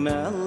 المال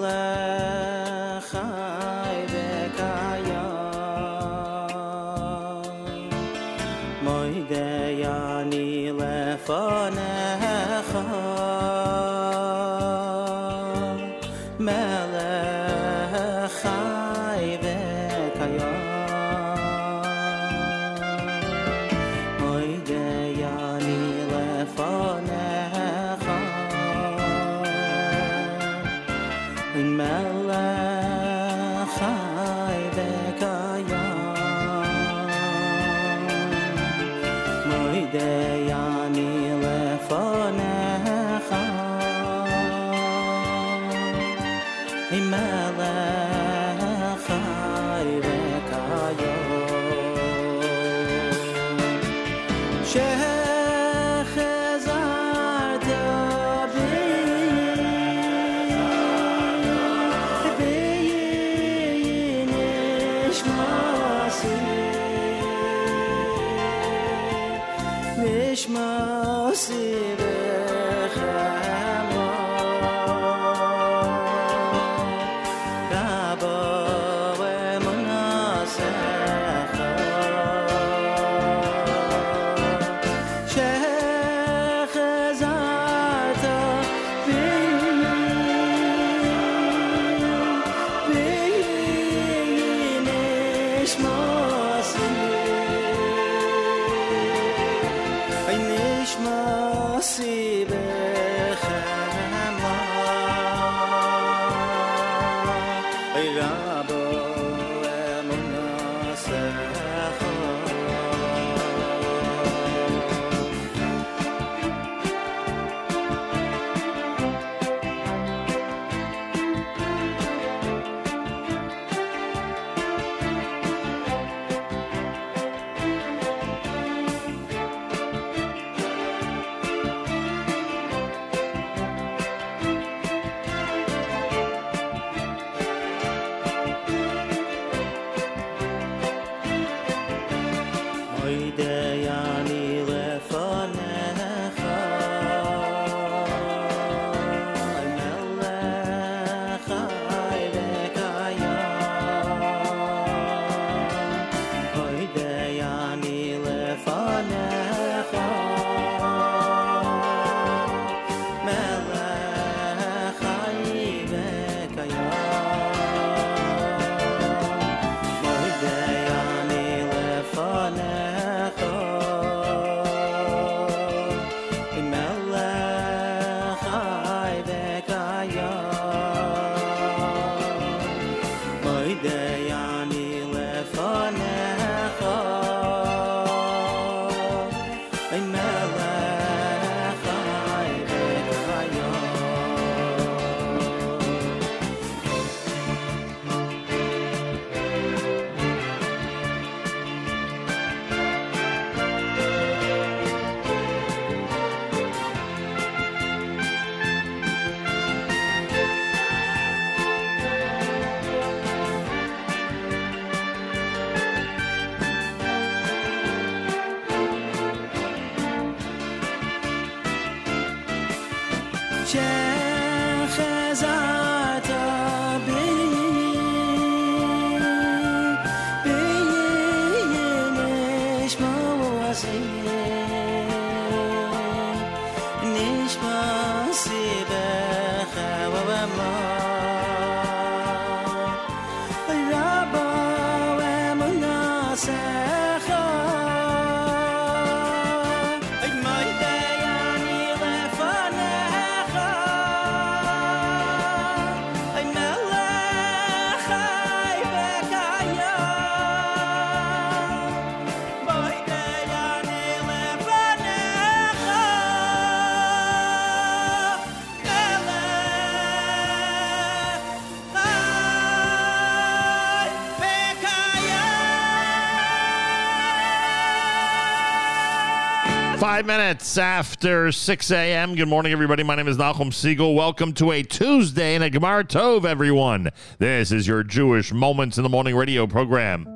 Five minutes after 6 a.m. Good morning, everybody. My name is Nachum Segal. Welcome to a Tuesday and a Gemara Tov, everyone. This is your Jewish Moments in the Morning radio program.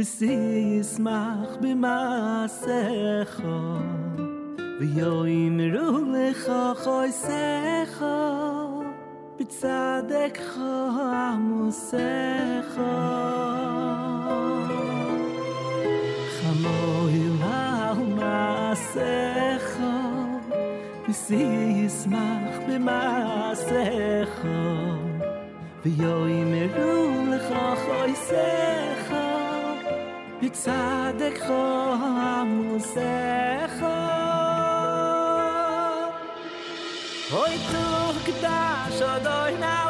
mis yismakh bma sakh חויסך yoym ruchem חמוהיל על bitsadek kharmu sakh khamoym auma חויסך בצדך המוסך אוי תוך קדש עוד אוי נאו.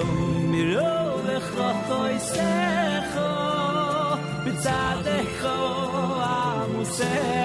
יום מירו וחוי בצד עמוסך.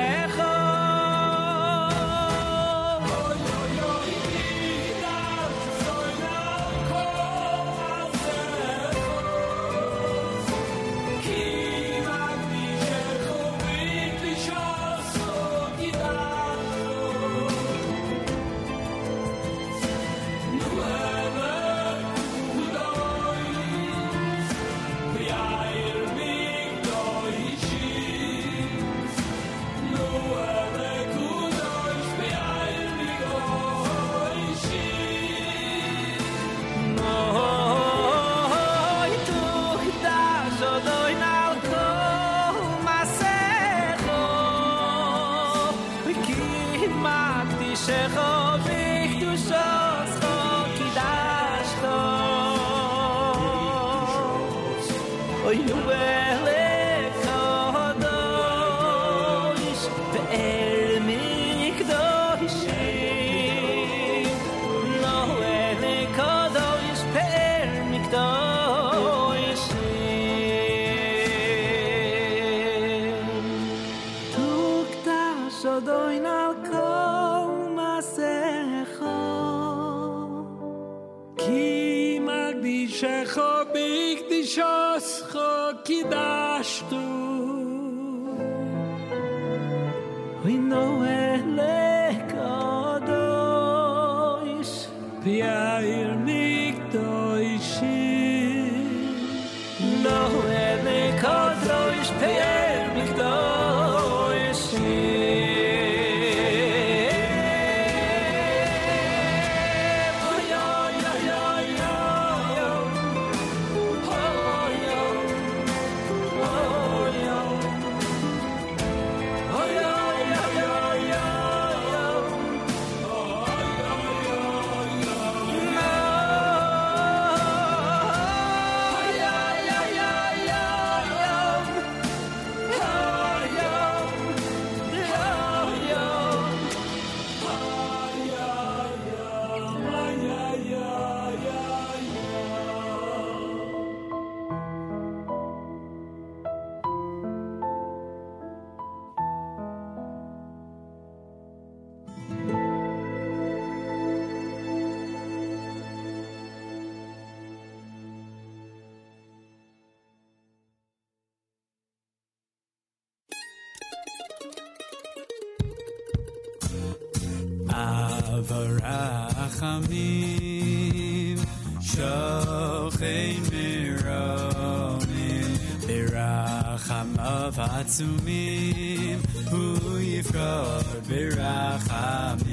Avarachamim Shochein Miromim Birachamav Atzumim Hu Yifkod Birachamim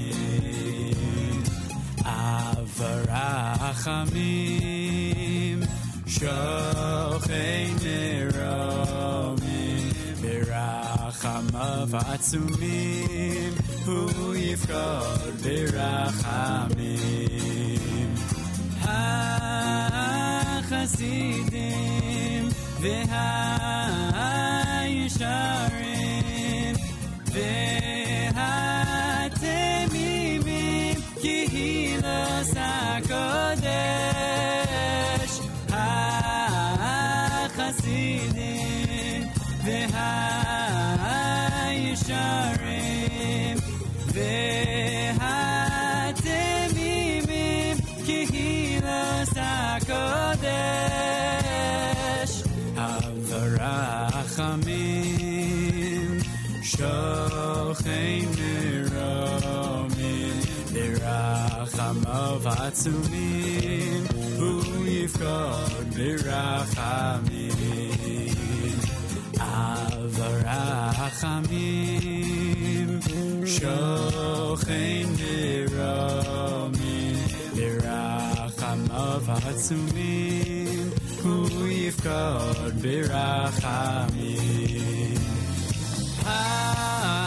Avarachamim Birachamav Atzumim Hu Yifkod Birachamim HaChasidim VeHaYisharim Hu Yifkod Birachamim. Avarachamim Shochein Miromim Birachamav Atzumim Hu Yifkod Birachamim. HaChasidim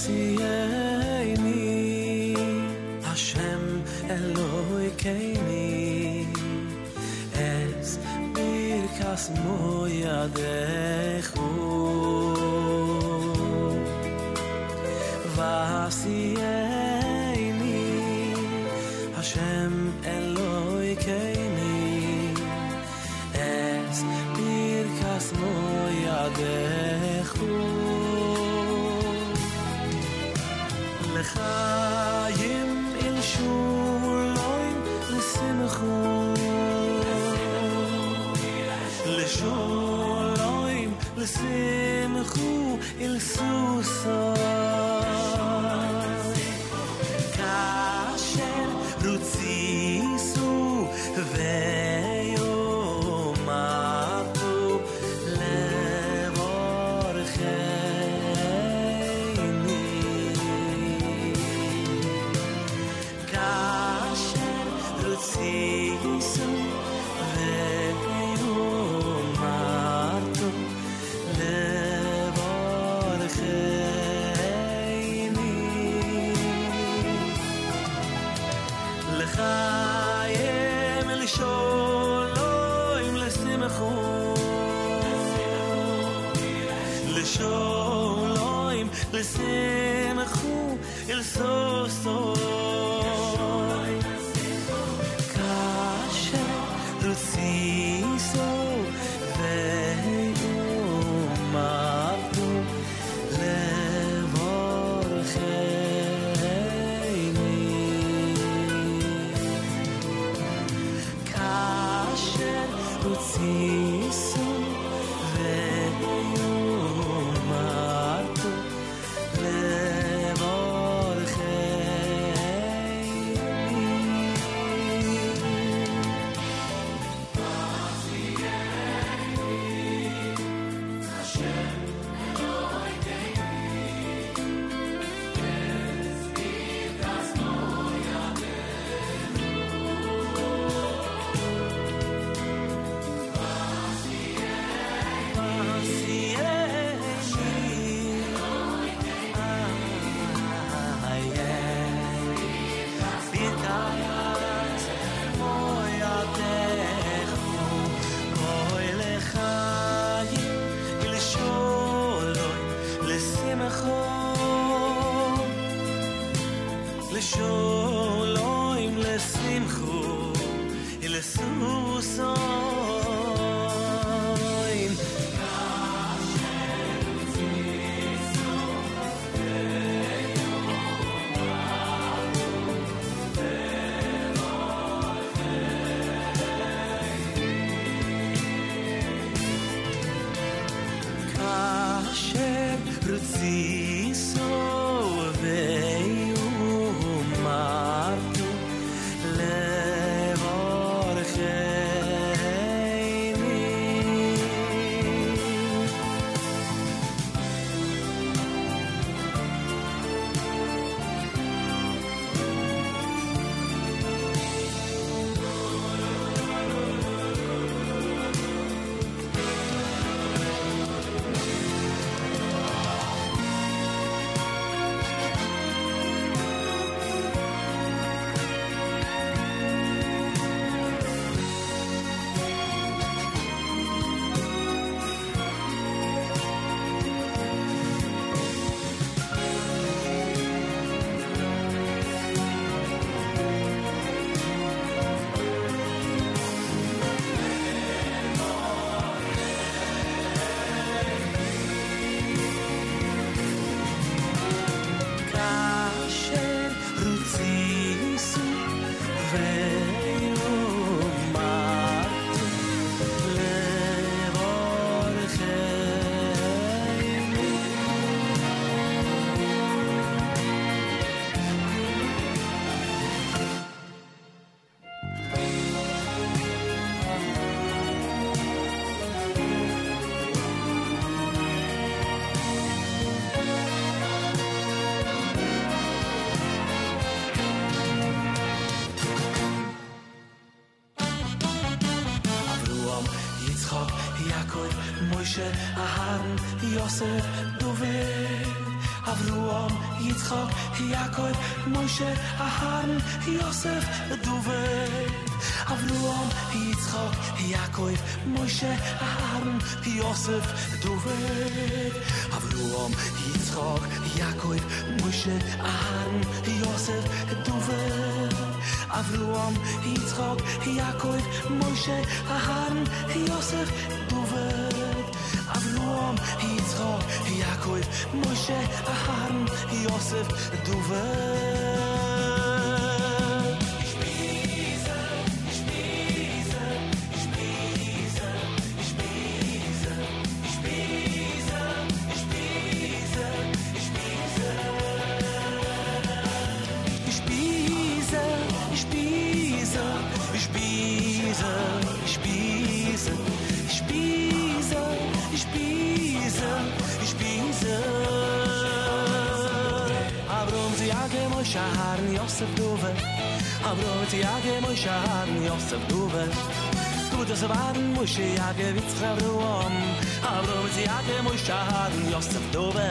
así. יוסף דובר, אברום, יצחוק, יעקב, משה, אהרן, יוסף דובר. אברום, יצחוק, יעקב, משה, אהרן, יוסף דובר. אברום, יצחוק, יעקב, משה, אהרן, יוסף דובר. אברום, יצחוק, יעקב, משה, אהרן, יוסף דובר. Yaakov, Moshe, Aharon, Yosef, Duvet. Avroti יאגע moy shahr ni osav duve Du das waren muss ich ja gewitzer ruhen Avroti age moy shahr ni osav duve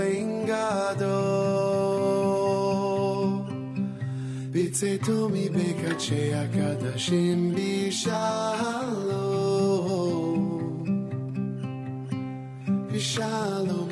ingado Bitzeto mi beka chea kadashim bishalom Bishalom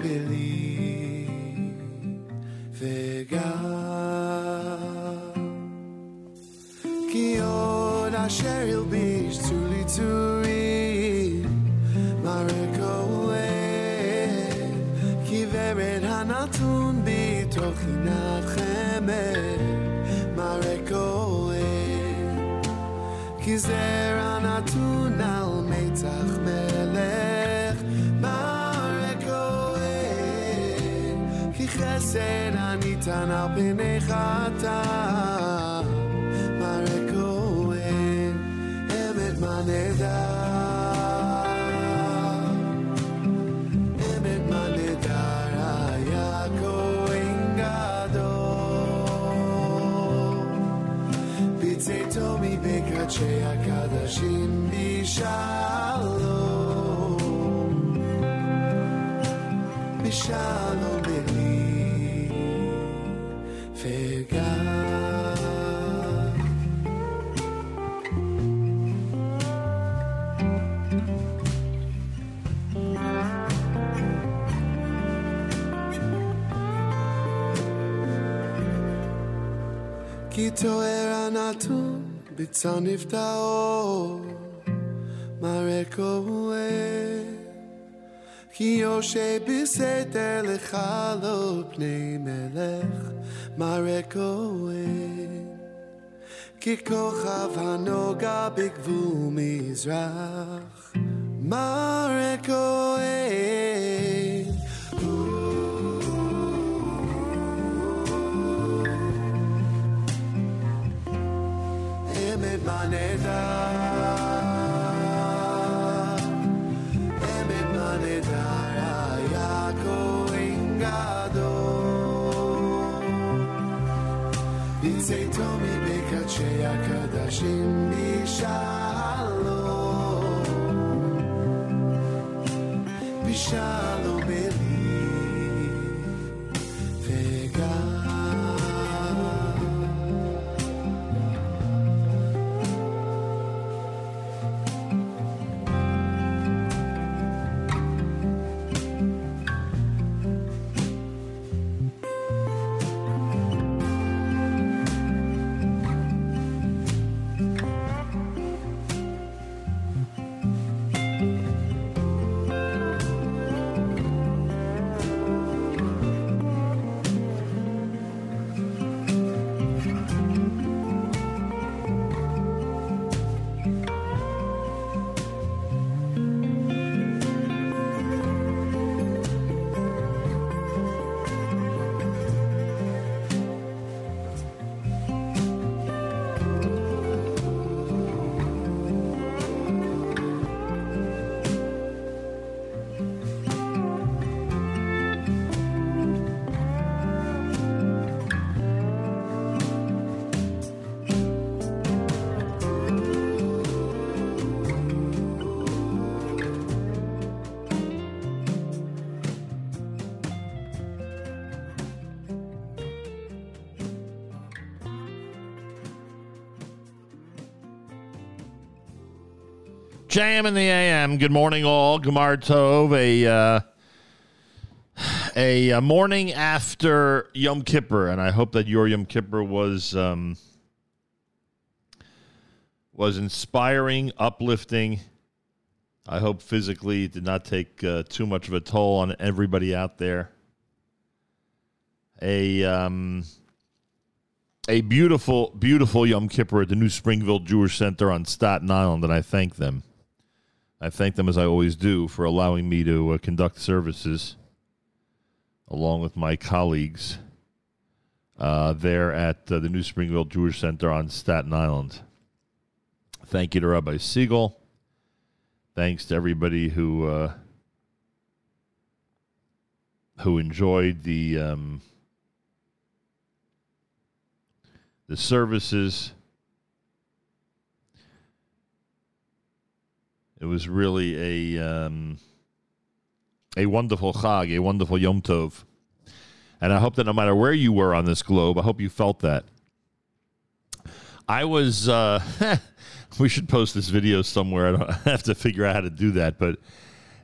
Kizer hanatun al metzach melech Marikoe Ki chesed hanitan al pnei chata Bishalom beli Vegam כי תואר הנתון בצניף טהור מראה כהן כי יושב בסתר לך לא פני מלך מראה כהן ככוכב הנוגע בגבול מזרח מראה כהן אמת בנדע בצאתו מבקדשי הקדשים בשלום בשלום JM in the AM. Good morning, all. Gemar Tov. A uh, a, uh morning after Yom Kippur, and I hope that your Yom Kippur was um, was inspiring, uplifting. I hope physically it did not take uh, too much of a toll on everybody out there. A um, a beautiful, beautiful Yom Kippur at the New Springville Jewish Center on Staten Island, and I thank them. I thank them as I always do for allowing me to uh, conduct services along with my colleagues uh, there at uh, the New Springville Jewish Center on Staten Island. Thank you to Rabbi Siegel. Thanks to everybody who uh, who enjoyed the um, the services. It was really a um, a wonderful Chag, a wonderful Yom Tov. And I hope that no matter where you were on this globe, I hope you felt that. I was, uh, we should post this video somewhere. I don't I have to figure out how to do that. But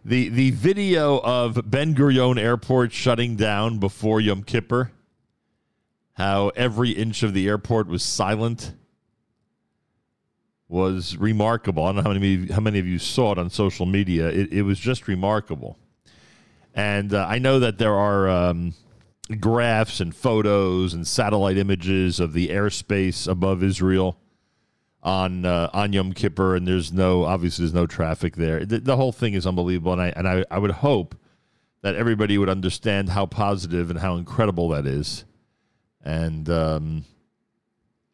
the, the video of Ben Gurion Airport shutting down before Yom Kippur, how every inch of the airport was silent was remarkable. I don't know how many how many of you saw it on social media. It, it was just remarkable, and uh, I know that there are um, graphs and photos and satellite images of the airspace above Israel on uh, on Yom Kippur, and there's no obviously there's no traffic there. The, the whole thing is unbelievable, and I and I, I would hope that everybody would understand how positive and how incredible that is, and um,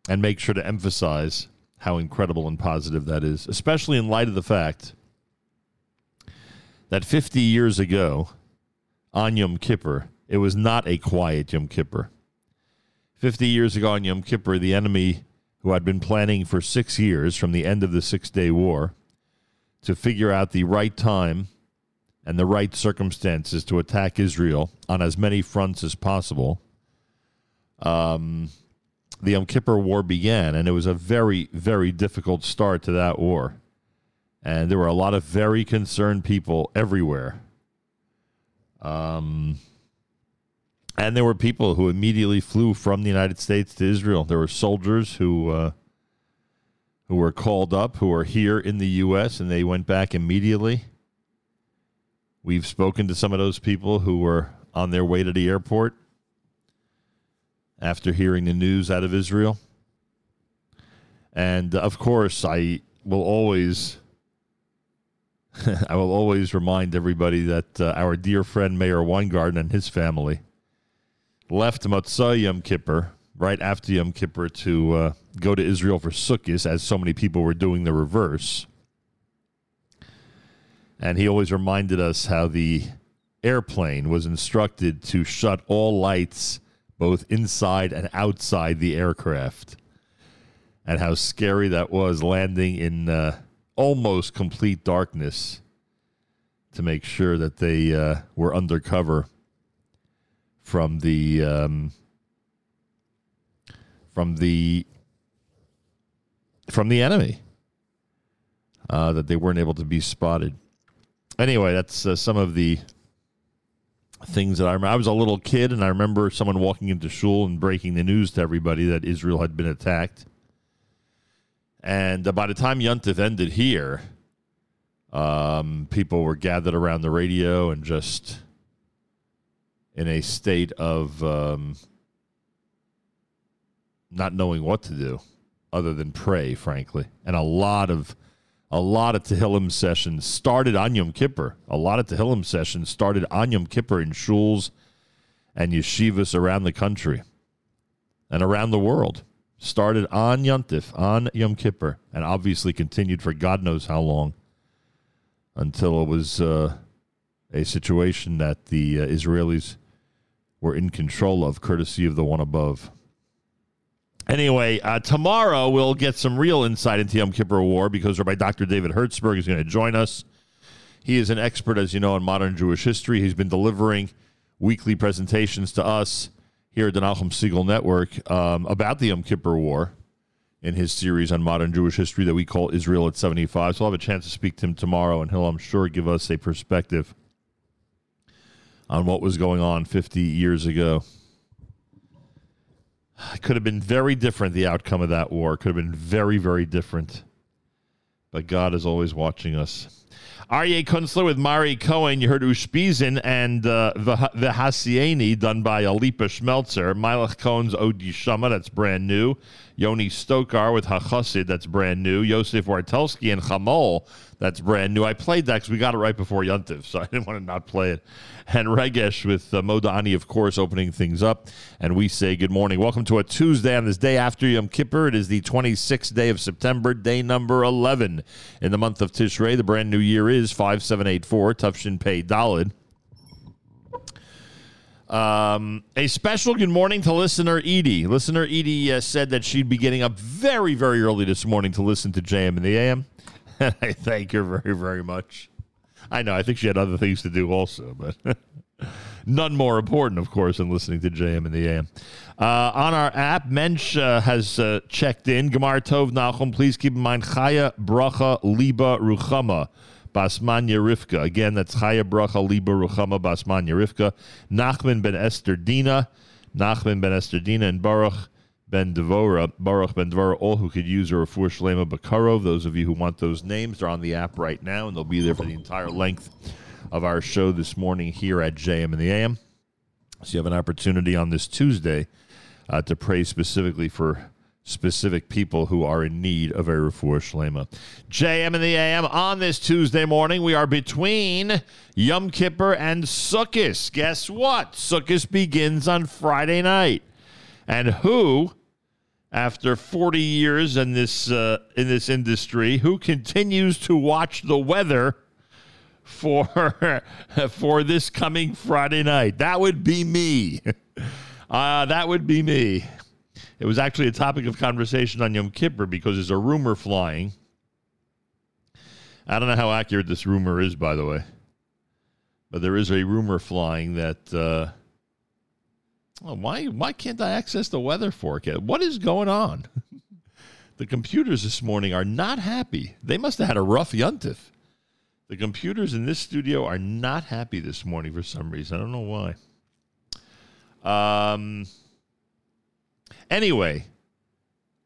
and make sure to emphasize how incredible and positive that is, especially in light of the fact that 50 years ago on Yom Kippur, it was not a quiet Yom Kippur. 50 years ago on Yom Kippur, the enemy who had been planning for six years from the end of the Six Day War to figure out the right time and the right circumstances to attack Israel on as many fronts as possible. Um, the Yom Kippur War began, and it was a very, very difficult start to that war. And there were a lot of very concerned people everywhere. Um, and there were people who immediately flew from the United States to Israel. There were soldiers who uh, who were called up, who are here in the U.S., and they went back immediately. We've spoken to some of those people who were on their way to the airport after hearing the news out of Israel. And uh, of course, I will always I will always remind everybody that uh, our dear friend Meir Weingarten and his family left Motzai Yom Kippur right after Yom Kippur to uh, go to Israel for Sukkot, as so many people were doing the reverse. And he always reminded us how the airplane was instructed to shut all lights both inside and outside the aircraft, and how scary that was landing in uh, almost complete darkness to make sure that they uh, were undercover from the um, from the from the enemy uh, that they weren't able to be spotted. Anyway, that's uh, some of the things that I remember. I was a little kid, and I remember someone walking into shul and breaking the news to everybody that Israel had been attacked. And uh, by the time Yuntif ended here, um, people were gathered around the radio and just in a state of um, not knowing what to do other than pray, frankly. And a lot of a lot of Tehillim sessions started on Yom Kippur. A lot of Tehillim sessions started on Yom Kippur in shuls and yeshivas around the country and around the world. Started on Yontif, on Yom Kippur, and obviously continued for God knows how long until it was uh, a situation that the uh, Israelis were in control of, courtesy of the one above. Anyway, uh, tomorrow we'll get some real insight into Yom Kippur War because Rabbi Dr. David Hertzberg is going to join us. He is an expert, as you know, in modern Jewish history. He's been delivering weekly presentations to us here at the Nachum Segal Network um, about the Yom Kippur War in his series on modern Jewish history that we call Israel at 75. So I'll have a chance to speak to him tomorrow, and he'll, I'm sure, give us a perspective on what was going on 50 years ago. It could have been very different, the outcome of that war. Could have been very, very different. But God is always watching us. Aryeh Kunstler with Mari Cohen. You heard Ushpizin and uh, the Hasieni done by Alipa Schmelzer. Milach Cohen's Odi Shama, that's brand new. Yoni Stokar with Hachasid, that's brand new. Yosef Wartelski and Chamol, that's brand new. I played that because we got it right before Yuntiv, so I didn't want to not play it. And Regesh with uh, Modani, of course, opening things up. And we say good morning. Welcome to a Tuesday on this day after Yom Kippur. It is the 26th day of September, day number 11 in the month of Tishrei. The brand new year is 5784, Tufshin Pei Dalid. Um, a special good morning to listener Edie. Listener Edie uh, said that she'd be getting up very, very early this morning to listen to JM in the AM. And I thank her very, very much. I know, I think she had other things to do also, but none more important, of course, than listening to JM in the AM. Uh, on our app, Mensch uh, has uh, checked in. Gemar Tov Nachum, please keep in mind Chaya Bracha Liba Ruchama. Basmanya Rivka. Again, that's Chaya Bracha Liba Ruchama Basmanya Rivka. Nachman ben Esther Dina. Nachman ben Esther Dina and Baruch Ben Devora, Baruch Ben Devora, all who could use a Refuah Shlema Bakarov. Those of you who want those names, they're on the app right now, and they'll be there for the entire length of our show this morning here at JM in the AM. So you have an opportunity on this Tuesday uh, to pray specifically for specific people who are in need of a refuah shlema. JM in the AM on this Tuesday morning. We are between Yom Kippur and Sukkot. Guess what? Sukkot begins on Friday night. And who, after 40 years in this uh, in this industry, who continues to watch the weather for for this coming Friday night? That would be me. Uh, that would be me. It was actually a topic of conversation on Yom Kippur because there's a rumor flying. I don't know how accurate this rumor is, by the way, but there is a rumor flying that. Uh, oh, why why can't I access the weather forecast? What is going on? the computers this morning are not happy. They must have had a rough yuntif. The computers in this studio are not happy this morning for some reason. I don't know why. Um. Anyway,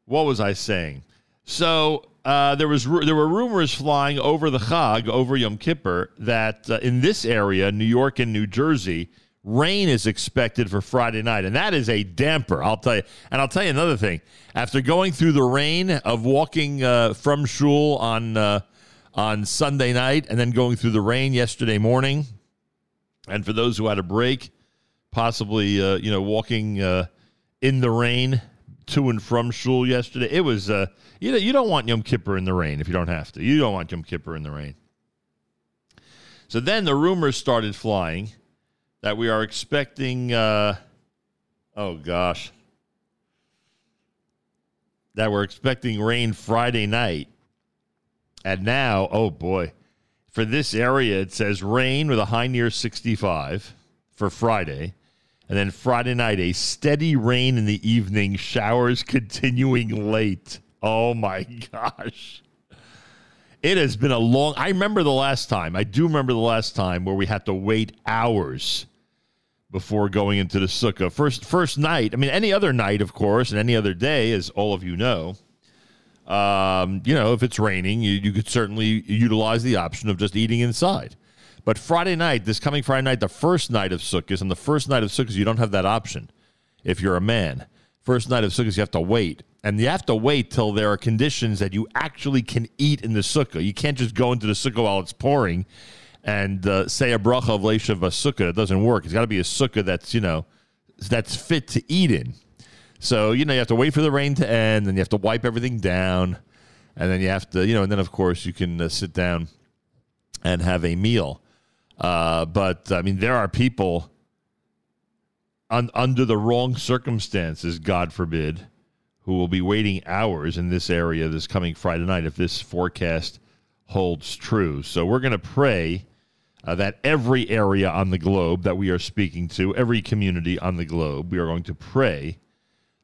what was I saying? So uh, there was there were rumors flying over the Chag, over Yom Kippur, that uh, in this area, New York and New Jersey, rain is expected for Friday night, and that is a damper. I'll tell you. And I'll tell you another thing. After going through the rain of walking uh, from shul on uh, on Sunday night, and then going through the rain yesterday morning, and for those who had a break possibly uh, you know walking uh, in the rain to and from shul yesterday. It was uh, you know you don't want Yom Kippur in the rain if you don't have to. You don't want Yom Kippur in the rain. So then the rumors started flying that we are expecting. Uh, oh gosh, that we're expecting rain Friday night, and now oh boy. For this area, it says rain with a high near 65 for Friday. And then Friday night, a steady rain in the evening, showers continuing late. Oh my gosh. It has been a long I remember the last time. I do remember the last time where we had to wait hours before going into the sukkah. First first night, I mean any other night, of course, and any other day, as all of you know. Um, you know, if it's raining, you, you could certainly utilize the option of just eating inside. But Friday night, this coming Friday night, the first night of Sukkot, and the first night of Sukkot, you don't have that option if you're a man. First night of Sukkot, you have to wait. And you have to wait till there are conditions that you actually can eat in the Sukkah. You can't just go into the Sukkah while it's pouring and uh, say a bracha of Leishav Sukkah. It doesn't work. It's got to be a Sukkah that's, you know, that's fit to eat in. So, you know, you have to wait for the rain to end, and you have to wipe everything down. And then you have to, you know, and then, of course, you can uh, sit down and have a meal. Uh, but I mean, there are people un- under the wrong circumstances, God forbid, who will be waiting hours in this area this coming Friday night if this forecast holds true. So we're going to pray uh, that every area on the globe that we are speaking to, every community on the globe, we are going to pray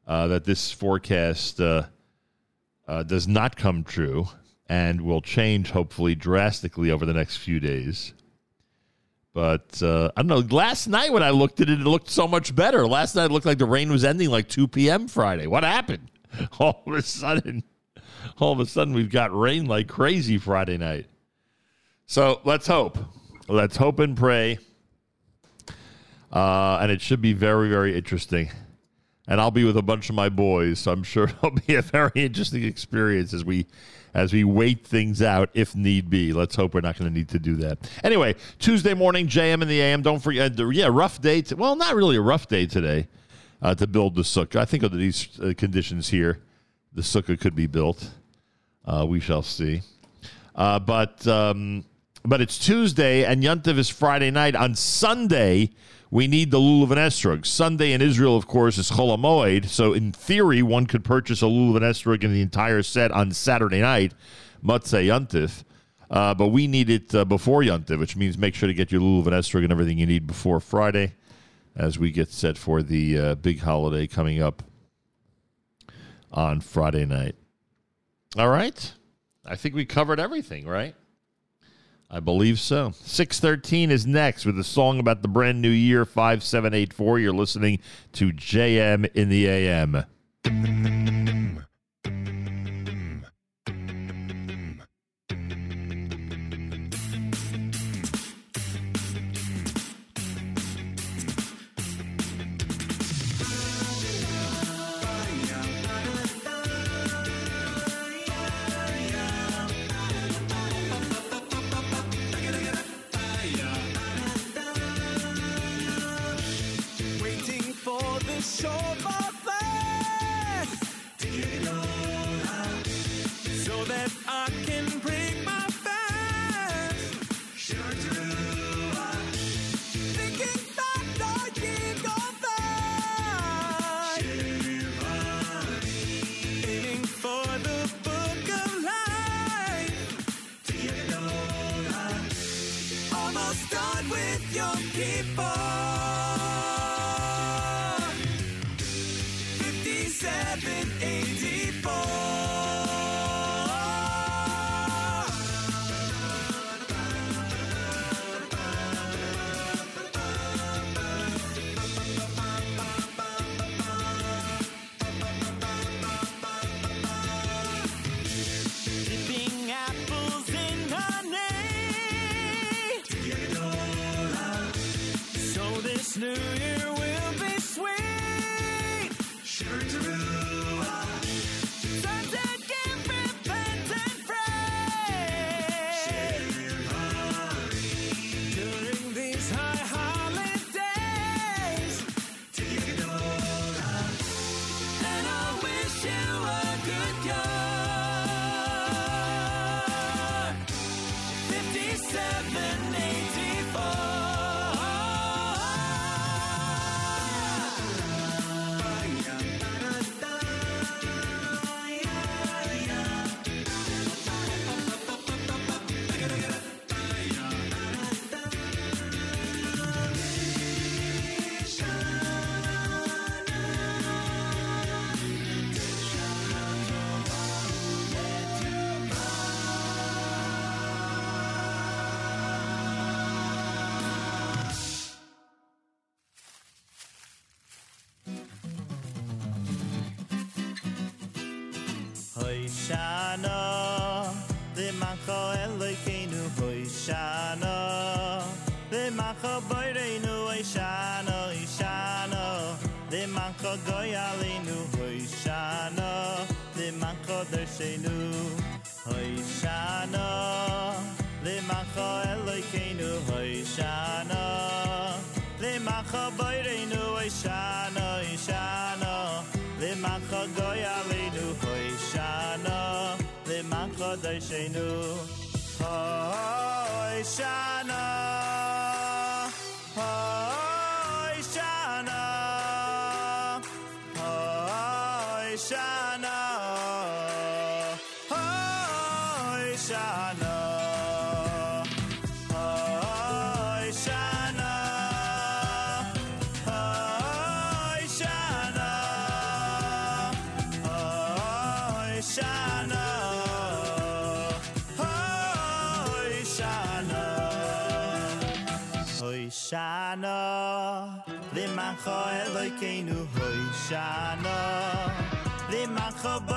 uh, that this forecast uh, uh does not come true and will change, hopefully, drastically over the next few days. But uh, I don't know. Last night when I looked at it, it looked so much better. Last night it looked like the rain was ending like 2 p.m. Friday. What happened? All of a sudden, all of a sudden we've got rain like crazy Friday night. So let's hope. Let's hope and pray. Uh, and it should be very, very interesting. And I'll be with a bunch of my boys, so I'm sure it'll be a very interesting experience as we as we wait things out if need be. Let's hope we're not going to need to do that. Anyway, Tuesday morning, JM and the AM. Don't forget, uh, yeah, rough day. To, well, not really a rough day today uh, to build the sukkah. I think under these uh, conditions here, the sukkah could be built. Uh, we shall see. Uh, but um, but it's Tuesday and Yontiv is Friday night. On Sunday, we need the lulav and esrog. Sunday in Israel, of course, is Chol Hamoed. So in theory, one could purchase a lulav and esrog in the entire set on Saturday night, Motzai Yontif. Uh, but we need it uh, before Yontif, which means make sure to get your lulav and esrog and everything you need before Friday, as we get set for the uh, big holiday coming up on Friday night. All right, I think we covered everything, right? I believe so. 613 is next with a song about the brand new year 5784. You're listening to JM in the AM. דער שיינו אוי, שאַ Kein du hoy shana, le mach hob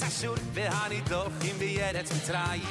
Jetzt ist schon, wir haben ihn doch, ihm wie jeder wir.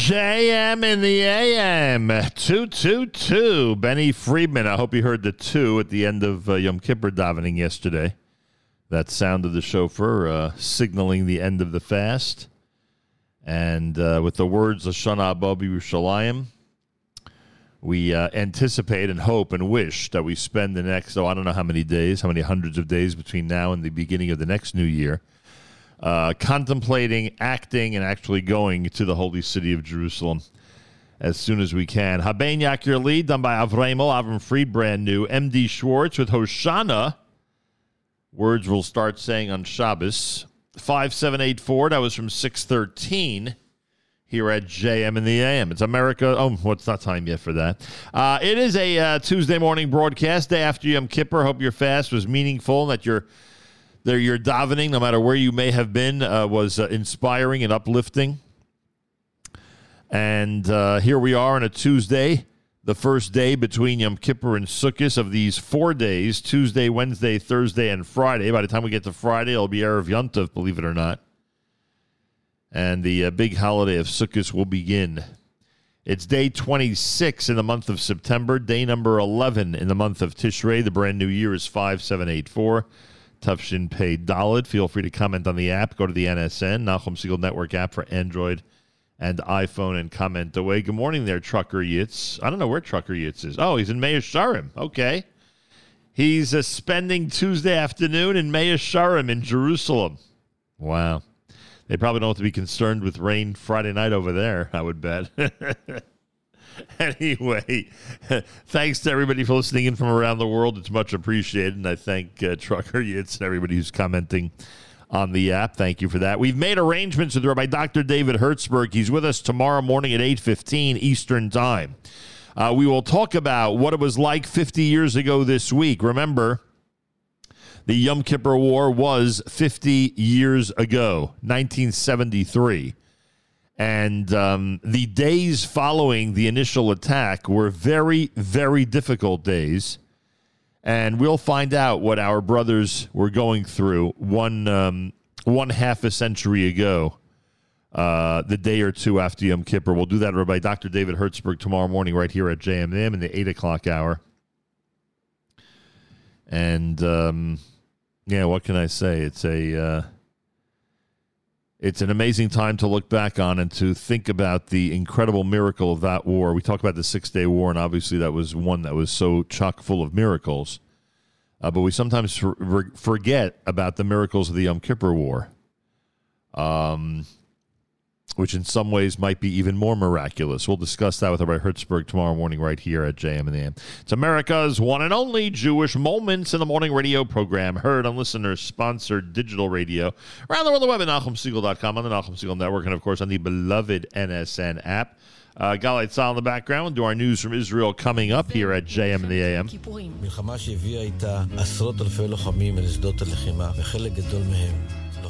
JM in the AM, 222. Benny Friedman. I hope you heard the two at the end of uh, Yom Kippur davening yesterday. That sound of the shofar uh, signaling the end of the fast. And uh, with the words Lashana Abba Yerushalayim, we uh, anticipate and hope and wish that we spend the next, oh, I don't know how many days, how many hundreds of days between now and the beginning of the next new year, uh, contemplating, acting, and actually going to the holy city of Jerusalem as soon as we can. Haben Yakir Lee, done by Avramel, Avram Fried, brand new. MD Schwartz with Hoshana. Words we'll start saying on Shabbos. 5784, that was from 613 here at JM in the AM. It's America. Oh, well, it's not time yet for that. Uh, it is a uh, Tuesday morning broadcast, day after Yom Kippur. Hope your fast was meaningful and that your your davening, no matter where you may have been, uh, was uh, inspiring and uplifting. And uh, here we are on a Tuesday, the first day between Yom Kippur and Sukkot of these four days Tuesday, Wednesday, Thursday, and Friday. By the time we get to Friday, it'll be Erev Yontif, believe it or not. And the uh, big holiday of Sukkot will begin. It's day 26 in the month of September, day number 11 in the month of Tishrei. The brand new year is 5784. Tufshin Pay Dalit. Feel free to comment on the app. Go to the NSN, Nachum Segal Network app for Android and iPhone and comment away. Good morning there, Trucker Yitz. I don't know where Trucker Yitz is. Oh, he's in Meah Shearim. Okay. He's uh, spending Tuesday afternoon in Meah Shearim in Jerusalem. Wow. They probably don't have to be concerned with rain Friday night over there, I would bet. anyway, thanks to everybody for listening in from around the world. It's much appreciated. And I thank uh, Trucker Yitz and everybody who's commenting on the app. Thank you for that. We've made arrangements with Rabbi Dr. David Hertzberg. He's with us tomorrow morning at 8.15 Eastern Time. Uh, we will talk about what it was like 50 years ago this week. Remember, the Yom Kippur War was 50 years ago, 1973. And um, the days following the initial attack were very, very difficult days. And we'll find out what our brothers were going through one um, one half a century ago, uh, the day or two after Yom Kippur. We'll do that by Dr. David Hertzberg tomorrow morning right here at JMM in the 8 o'clock hour. And um, yeah, what can I say? It's a. Uh, it's an amazing time to look back on and to think about the incredible miracle of that war. We talk about the Six Day War, and obviously that was one that was so chock full of miracles. Uh, but we sometimes for, forget about the miracles of the Yom Kippur War. Um, which in some ways might be even more miraculous. We'll discuss that with Rabbi Hertzberg tomorrow morning right here at JM and the AM. It's America's one and only Jewish Moments in the Morning radio program, heard on listener-sponsored digital radio, around the world, the web at NachumSegal.com, on the Nachum Segal Network, and of course on the beloved NSN app. Uh, Galei Tzahal in the background. Do our news from Israel coming up here at JM and the AM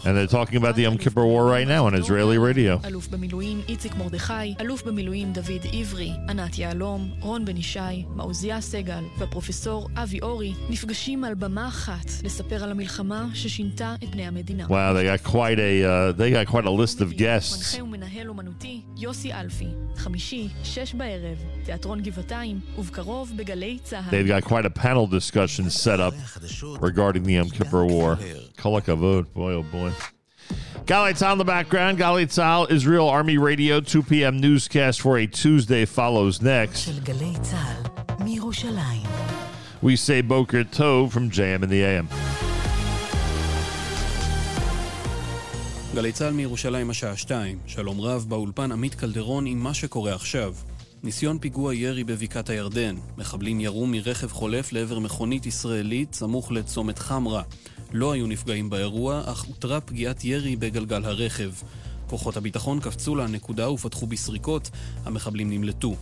And they're talking about the Yom Kippur War right now on Israeli radio. אלוף במילואים איציק מרדכי, אלוף במילואים דוד עברי, ענת יהלום, רון בן ישי, מעוזיה סגל והפרופסור אבי אורי נפגשים על במה אחת לספר על המלחמה ששינתה את בני המדינה. Wow, they got quite a uh, they got quite a list of guests. מנחה ומנהל אומנותי יוסי אלפי, חמישי, שש בערב, תיאטרון גבעתיים, ובקרוב בגלי צה"ל. They've got quite a panel discussion set up regarding the Yom Kippur War. Kol hakavod, boy oh boy. doing. Galei Tzahal in the background. Galei Tzahal, Israel Army Radio, 2 p.m. newscast for a Tuesday follows next. We say Boker Tov from JM in the AM. גלי צה"ל מירושלים השעה 2, שלום רב באולפן עמית קלדרון עם מה שקורה עכשיו. ניסיון פיגוע ירי בבקעת הירדן. מחבלים ירו מרכב חולף לעבר מכונית ישראלית סמוך לצומת חמרה. לא היו נפגעים באירוע, אך הותרה פגיעת ירי בגלגל הרכב. כוחות הביטחון קפצו לנקודה ופתחו בסריקות, המחבלים נמלטו.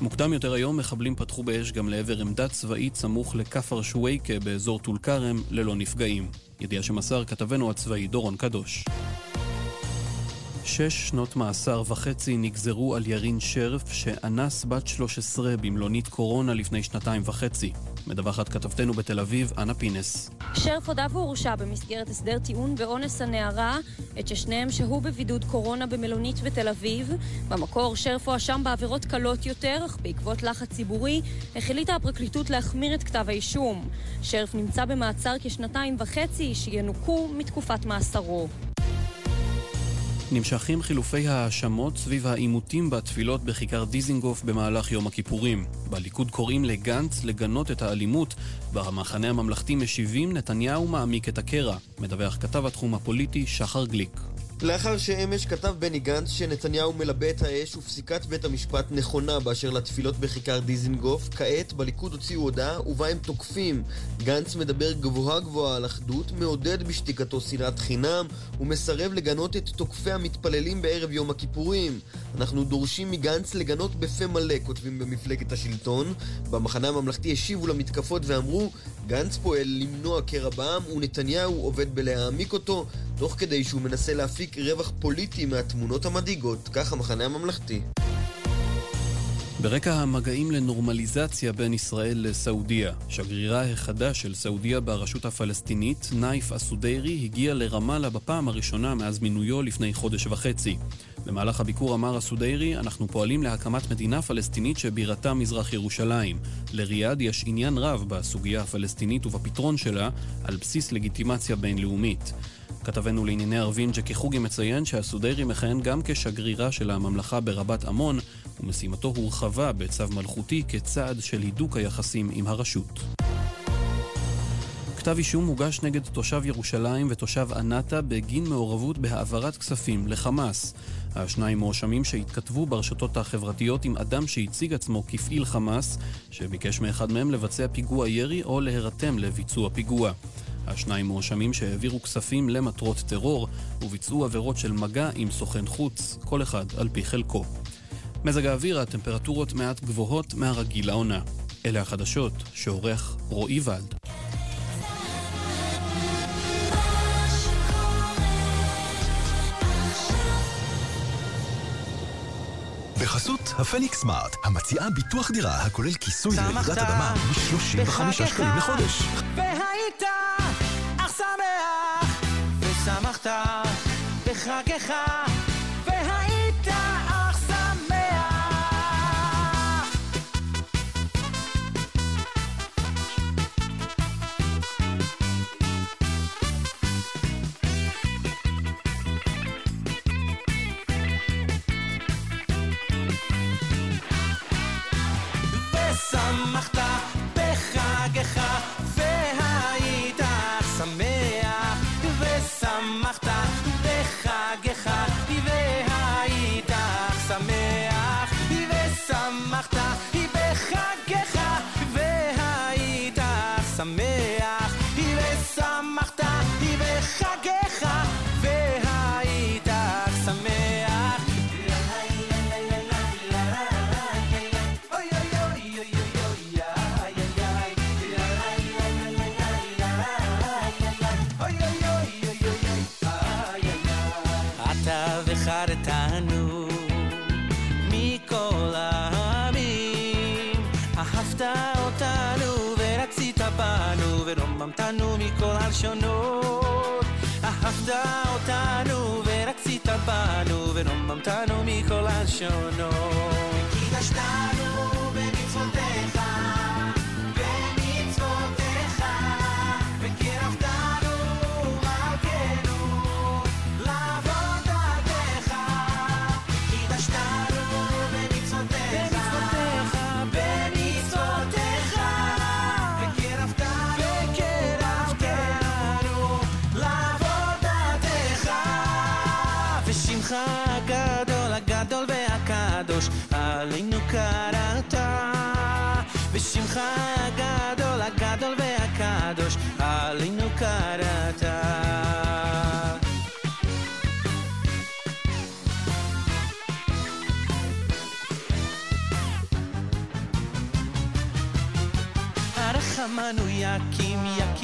מוקדם יותר היום מחבלים פתחו באש גם לעבר עמדה צבאית סמוך לכפר שוואיקה באזור טול כרם, ללא נפגעים. ידיעה שמסר כתבנו הצבאי דורון קדוש. שש שנות מאסר וחצי נגזרו על ירין שרף שאנס בת 13 במלונית קורונה לפני שנתיים וחצי. מדווחת כתבתנו בתל אביב, אנה פינס. שרף הודה והורשע במסגרת הסדר טיעון באונס הנערה, את ששניהם שהו בבידוד קורונה במלונית בתל אביב. במקור שרף הואשם בעבירות קלות יותר, אך בעקבות לחץ ציבורי החליטה הפרקליטות להחמיר את כתב האישום. שרף נמצא במעצר כשנתיים וחצי, שינוכו מתקופת מאסרו. נמשכים חילופי ההאשמות סביב העימותים בתפילות בכיכר דיזינגוף במהלך יום הכיפורים. בליכוד קוראים לגנץ לגנות את האלימות, במחנה הממלכתי משיבים נתניהו מעמיק את הקרע. מדווח כתב התחום הפוליטי שחר גליק. לאחר שאמש כתב בני גנץ שנתניהו מלבה את האש ופסיקת בית המשפט נכונה באשר לתפילות בכיכר דיזינגוף, כעת בליכוד הוציאו הודעה ובה הם תוקפים. גנץ מדבר גבוהה גבוהה על אחדות, מעודד בשתיקתו שנאת חינם ומסרב לגנות את תוקפי המתפללים בערב יום הכיפורים. אנחנו דורשים מגנץ לגנות בפה מלא, כותבים במפלגת השלטון. במחנה הממלכתי השיבו למתקפות ואמרו גנץ פועל למנוע קרע בעם ונתניהו עובד בלהעמיק אותו, תוך כדי שהוא מנסה להפיק רווח פוליטי מהתמונות המדאיגות, כך המחנה הממלכתי. ברקע המגעים לנורמליזציה בין ישראל לסעודיה, שגרירה החדש של סעודיה ברשות הפלסטינית, נייף אסודיירי, הגיע לרמאללה בפעם הראשונה מאז מינויו לפני חודש וחצי. במהלך הביקור אמר הסודיירי, אנחנו פועלים להקמת מדינה פלסטינית שבירתה מזרח ירושלים. לריאד יש עניין רב בסוגיה הפלסטינית ובפתרון שלה, על בסיס לגיטימציה בינלאומית. כתבנו לענייני ערבים ג'קי חוגי מציין שהסודיירי מכהן גם כשגרירה של הממלכה ברבת עמון, ומשימתו הורחבה בצו מלכותי כצעד של הידוק היחסים עם הרשות. כתב אישום הוגש נגד תושב ירושלים ותושב ענתא בגין מעורבות בהעברת כספים לחמאס. השניים מואשמים שהתכתבו ברשתות החברתיות עם אדם שהציג עצמו כפעיל חמאס, שביקש מאחד מהם לבצע פיגוע ירי או להירתם לביצוע פיגוע. השניים מואשמים שהעבירו כספים למטרות טרור וביצעו עבירות של מגע עם סוכן חוץ, כל אחד על פי חלקו. מזג האוויר, הטמפרטורות מעט גבוהות מהרגיל לעונה. אלה החדשות שעורך רועי ולד. בחסות הפניקס סמארט, המציעה ביטוח דירה הכולל כיסוי לרעידת אדמה מ-35 שקלים לחודש. והיית אך שמח, ושמחת בחגך. מכל הלשונות. אהבת אותנו ורצית בנו ורוממתנו מכל הלשונות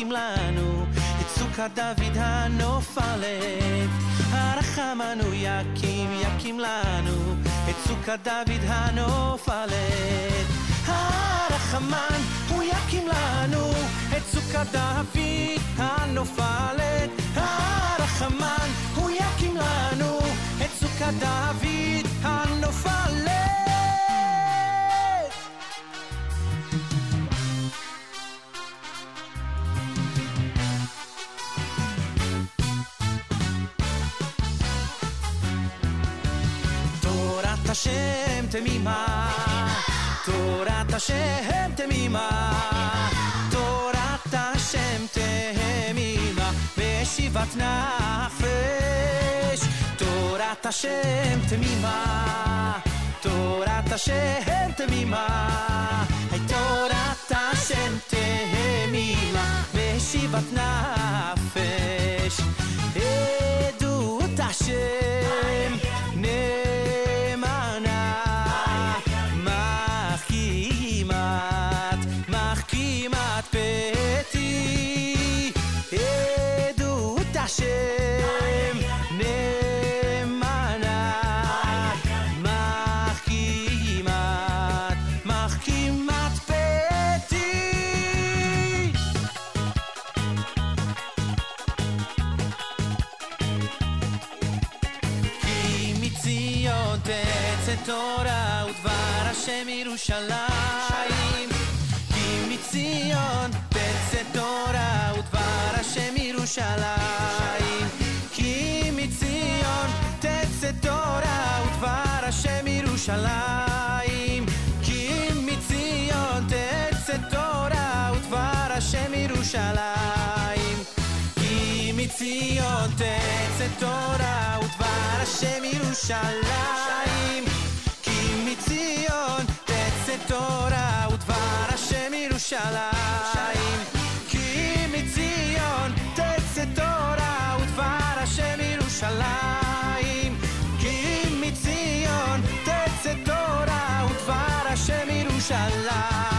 יקים לנו. את סוכת דוד הנופלת. הרחמנו יקים יקים לנו. את סוכת דוד הנופלת. הרחמן הוא יקים לנו. את סוכת דוד הנופלת. הרחמן הוא יקים לנו. את סוכת דוד הנופלת Hashem temima, Torat Hashem temima, Torat Hashem temima, Beshivat nafesh, Torat Hashem temima, Torat Hashem temima, Torat Hashem temima, Beshivat nafesh, Edut Hashem. תורה ודבר השם ירושלים. כי מציון תצא תורה ודבר השם ירושלים. כי מציון תצא תורה ודבר השם ירושלים. כי מציון תצא תורה ודבר השם ירושלים. כי מציון תצא תורה ודבר השם ירושלים. תורה ודבר השם ירושלים. כי מציון תצא תורה ודבר השם ירושלים. כי מציון תצא תורה ודבר השם ירושלים.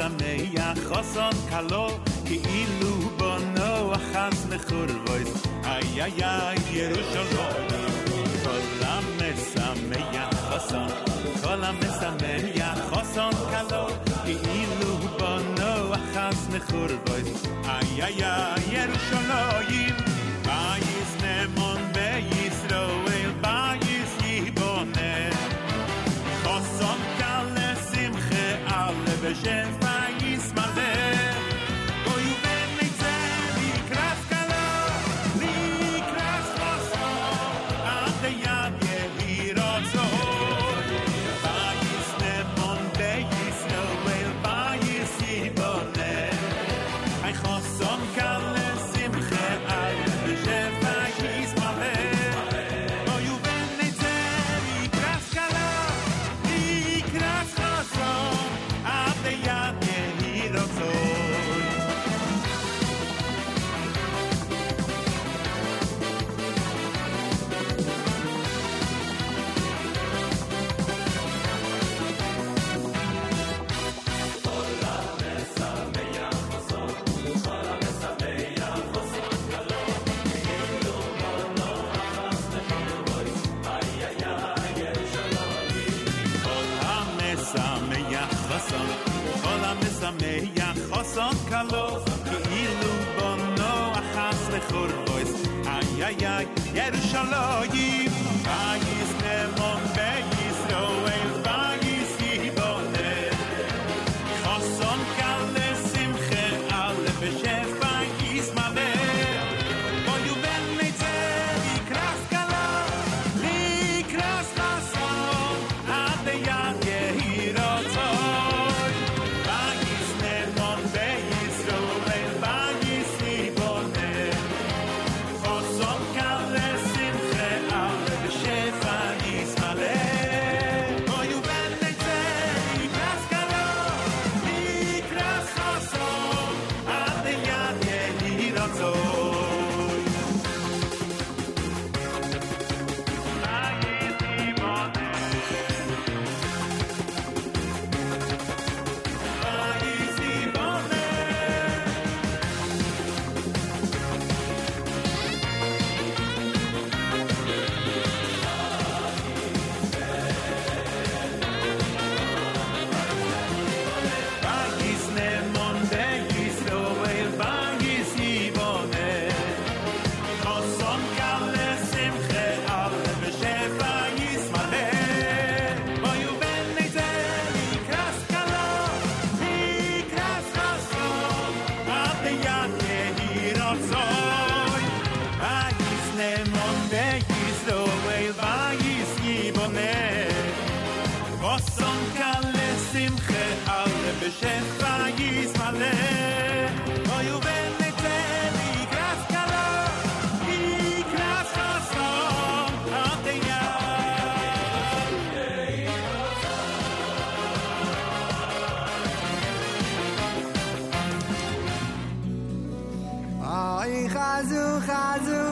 שמח חוסון קלו כאילו בונו אחז מחורבויס איי איי איי ירושלים כל המשמח חוסון כל המשמח חוסון קלו כאילו בונו אחז מחורבויס איי איי איי ירושלים בייס נמון בישראל the chance. אמ דיי איז דיי וואי פייס ניבמער ווס זונ קאל לסים חאב דבש פייס מל או יובן מייטני קראסקארו י קראסקאסטא אטייא איי חאזו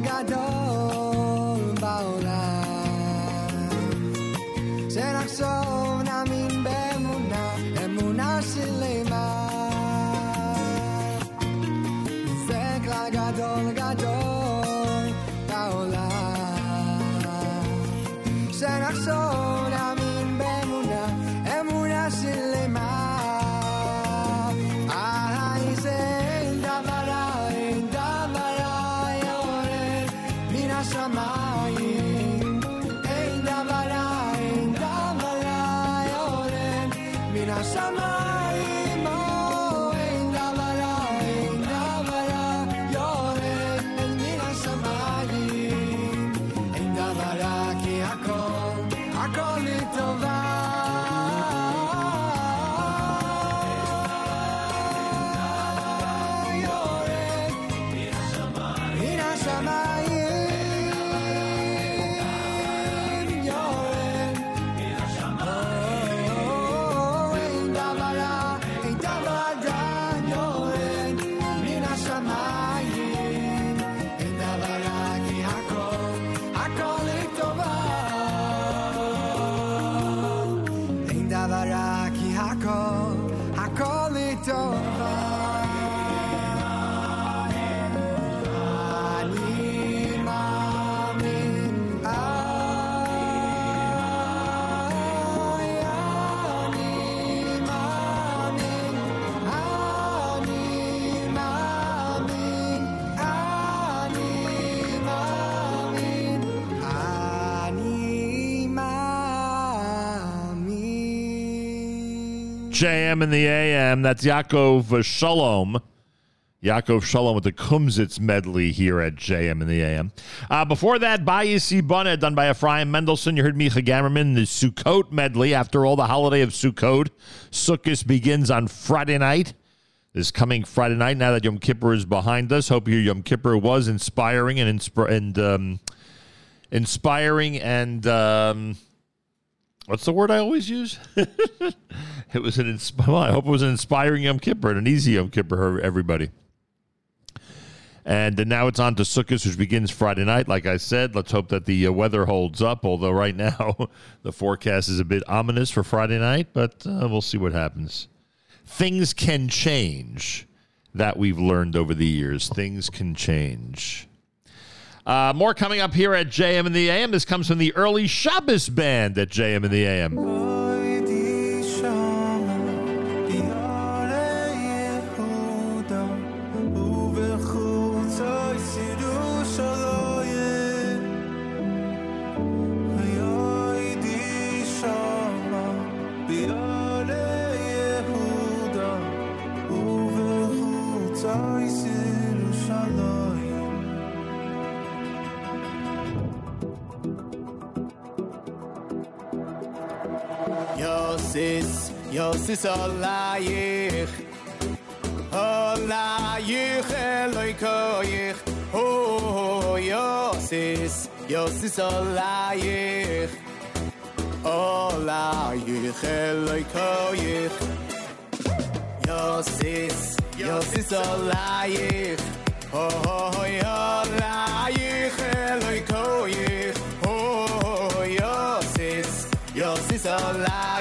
God p.m. in the a.m. That's Yaakov Shalom. Yaakov Shalom with the Kumsitz medley here at JM in the AM. Uh, before that, Bayisi Bunna, done by Ephraim Mendelson. You heard Micha Gamerman, the Sukkot medley. After all, the holiday of Sukkot, Sukkot begins on Friday night. This coming Friday night, now that Yom Kippur is behind us. Hope your Yom Kippur was inspiring and, insp- and um, inspiring and um, what's the word I always use? it was an insp- well, I hope it was an inspiring Yom Kippur and an easy Yom Kippur for everybody. And uh, now it's on to Sukkot, which begins Friday night. Like I said, let's hope that the uh, weather holds up. Although right now the forecast is a bit ominous for Friday night, but uh, we'll see what happens. Things can change. That we've learned over the years. Things can change. Uh, more coming up here at JM in the AM. This comes from the early Shabbos band at JM in the AM. Yos is ola yich Ola yich eloi ko yich Ho ho ho yos is Yos is ola yich Ola yich eloi ko yich Yos is Yos is ola yich Ho ho ho ola yich eloi ko yich Ho ho ho yos is Yos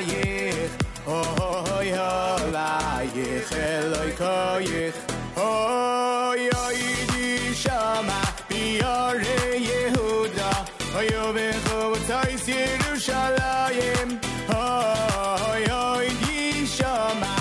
yich Koyich. Oh, Yosis, Yosis Olayich Oh, Yolayich Eloi Koyich Oh, Yoidi Shama Biyore Yehuda Oh, Yobecho Tais Yerushalayim Oh, Yoidi Shama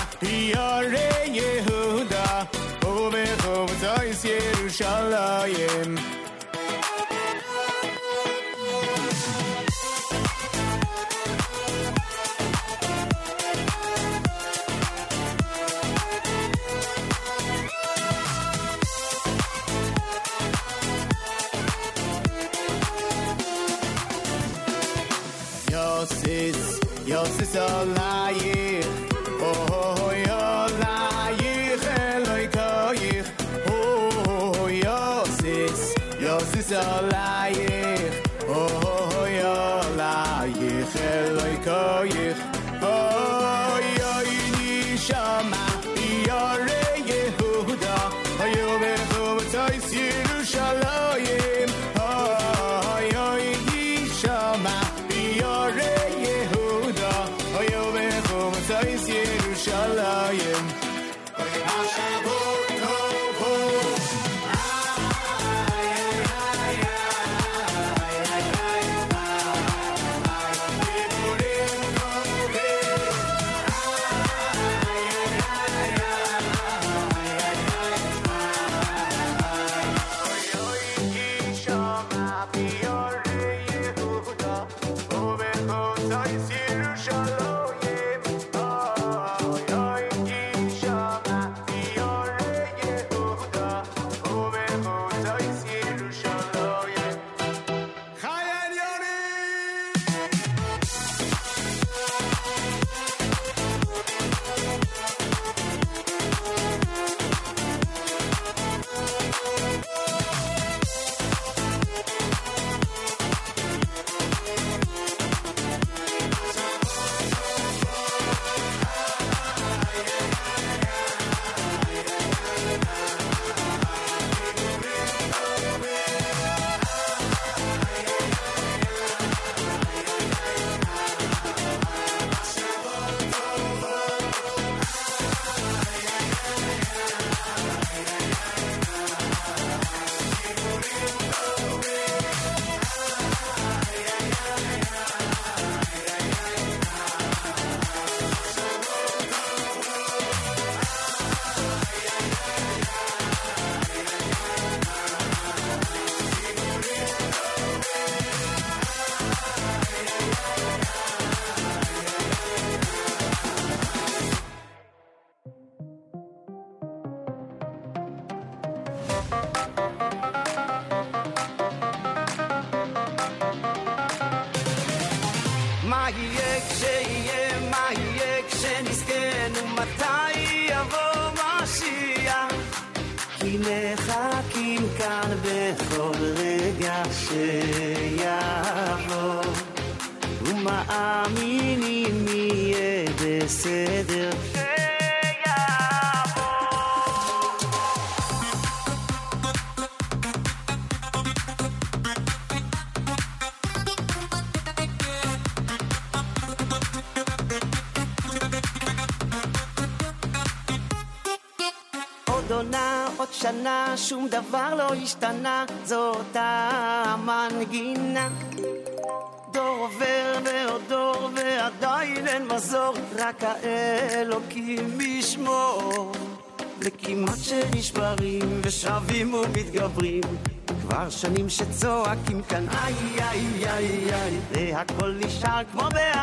sis, yo sis a liar. Oh, yo liar, hello, I call Oh, yo sis, yo sis a liar. Oh, yo liar, hello, I call השתנה, זאת המנגינה. דור עובר ועוד דור ועדיין אין מזור, רק האלוקים ישמור. וכמעט שנשברים ושבים ומתגברים, כבר שנים שצועקים כאן איי איי איי איי, והכל נשאר כמו בעבר.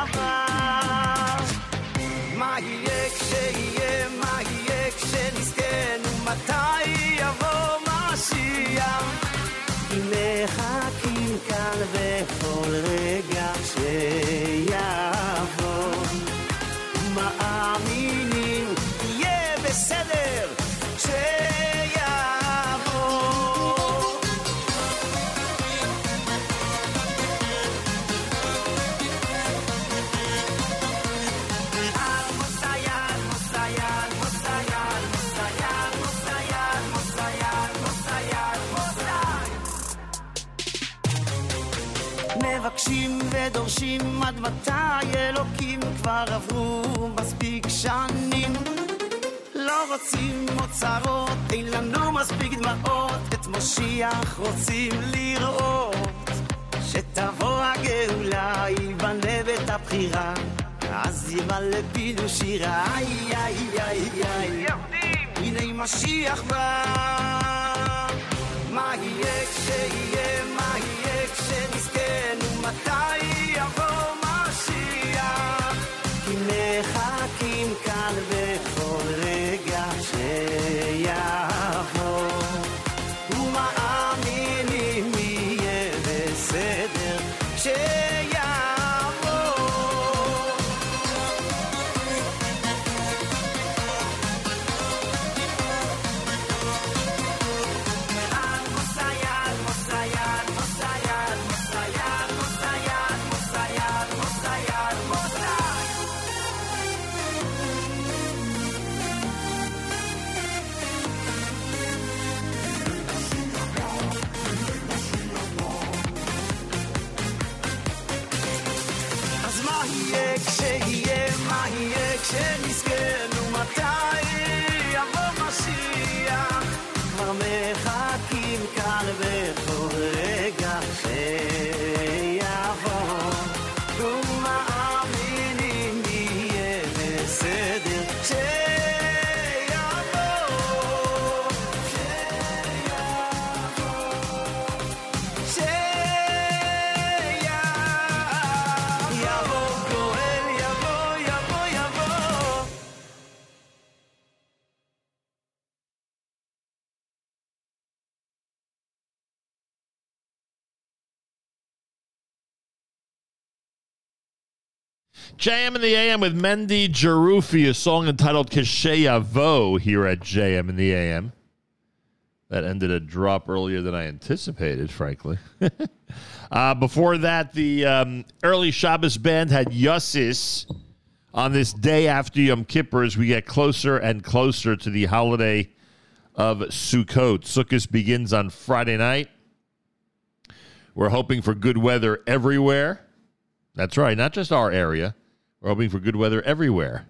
מספיק דמעות את משיח רוצים לראות. שתבוא הגאולה, ייבנה בית הבחירה אז ימלא פינו שירה. איי איי איי איי. הנה משיח בא. מה יהיה כשיהיה, JM in the AM with Mendy Jerufi, a song entitled Kesheyavo here at JM in the AM. That ended a drop earlier than I anticipated, frankly. uh, before that, the um, early Shabbos band had Yussis on this day after Yom Kippur as we get closer and closer to the holiday of Sukkot. Sukkot begins on Friday night. We're hoping for good weather everywhere. That's right, not just our area. We're hoping for good weather everywhere.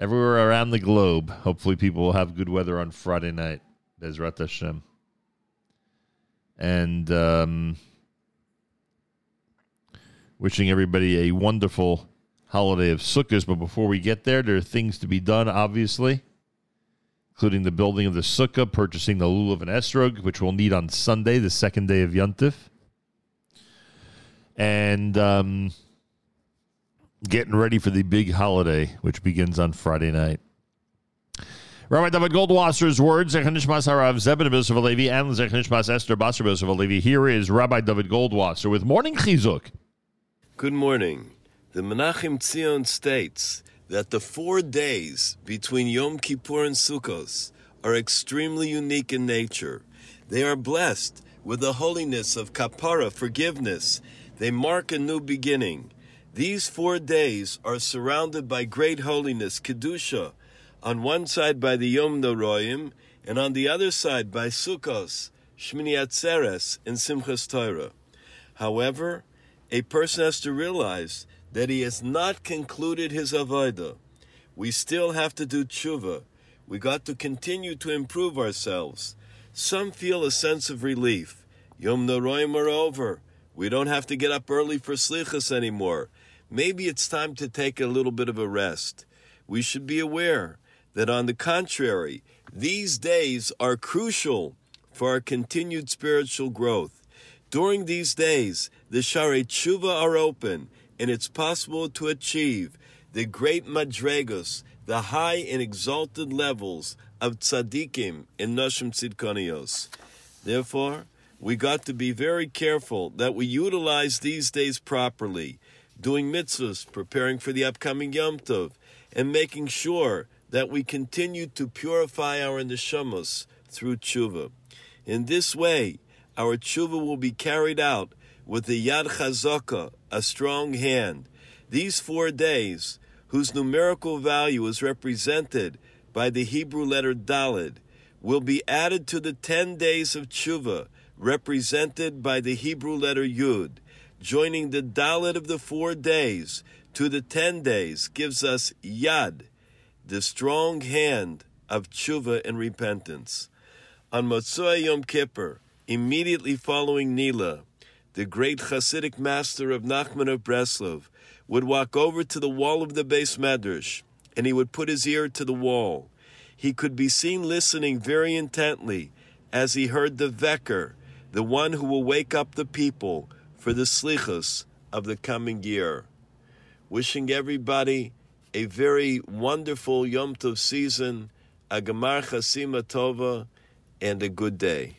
Everywhere around the globe. Hopefully, people will have good weather on Friday night. Bezrat Hashem. And um, wishing everybody a wonderful holiday of Sukkot. But before we get there, there are things to be done, obviously, including the building of the Sukkah, purchasing the lulav and esrog, which we'll need on Sunday, the second day of Yontif and um, getting ready for the big holiday, which begins on Friday night. Rabbi Dovid Goldwasser's words, Zechanishmas Harav Zebin Yosef Alevi, and Zechanishmas Esther Basar Yosef Alevi. Here is Rabbi Dovid Goldwasser with Morning Chizuk. Good morning. The Menachem Tzion states that the four days between Yom Kippur and Sukkot are extremely unique in nature. They are blessed with the holiness of kapara, forgiveness. They mark a new beginning. These four days are surrounded by great holiness, Kedusha, on one side by the Yom Noroim, and on the other side by Sukkos, Shmini Atzeres, and Simchas Torah. However, a person has to realize that he has not concluded his avodah. We still have to do tshuva. We got to continue to improve ourselves. Some feel a sense of relief. Yom Noroim are over. We don't have to get up early for slichas anymore. Maybe it's time to take a little bit of a rest. We should be aware that, on the contrary, these days are crucial for our continued spiritual growth. During these days, the Shari Tshuva are open, and it's possible to achieve the great madregos, the high and exalted levels of tzaddikim and nashim tzidkonios. Therefore, we got to be very careful that we utilize these days properly, doing mitzvahs, preparing for the upcoming Yom Tov, and making sure that we continue to purify our neshamos through tshuva. In this way, our tshuva will be carried out with the yad chazaka, a strong hand. These four days, whose numerical value is represented by the Hebrew letter Dalid, will be added to the ten days of tshuva, represented by the Hebrew letter Yud. Joining the Dalit of the four days to the ten days gives us Yad, the strong hand of tshuva and repentance. On Motzoi Yom Kippur, immediately following Nila, the great Hasidic master of Nachman of Breslov would walk over to the wall of the beis medrash, and he would put his ear to the wall. He could be seen listening very intently as he heard the Vecker, the one who will wake up the people for the slichus of the coming year. Wishing everybody a very wonderful Yom Tov season, a Gemar Chasima Tova, and a good day.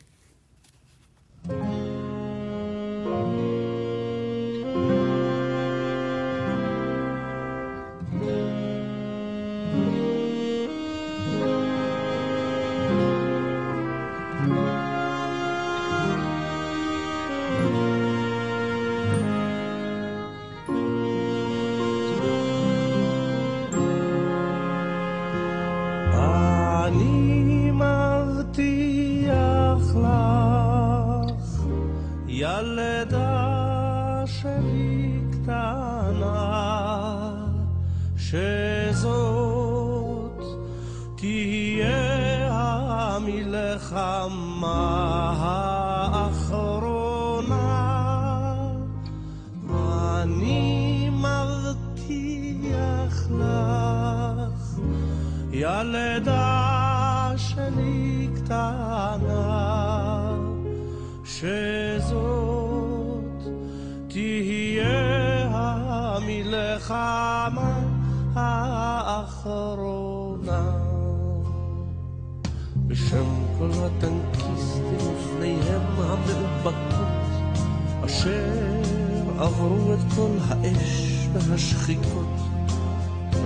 כל הטנקיסטים ופניהם המאובקות, אשר עברו את כל האש והשחיקות,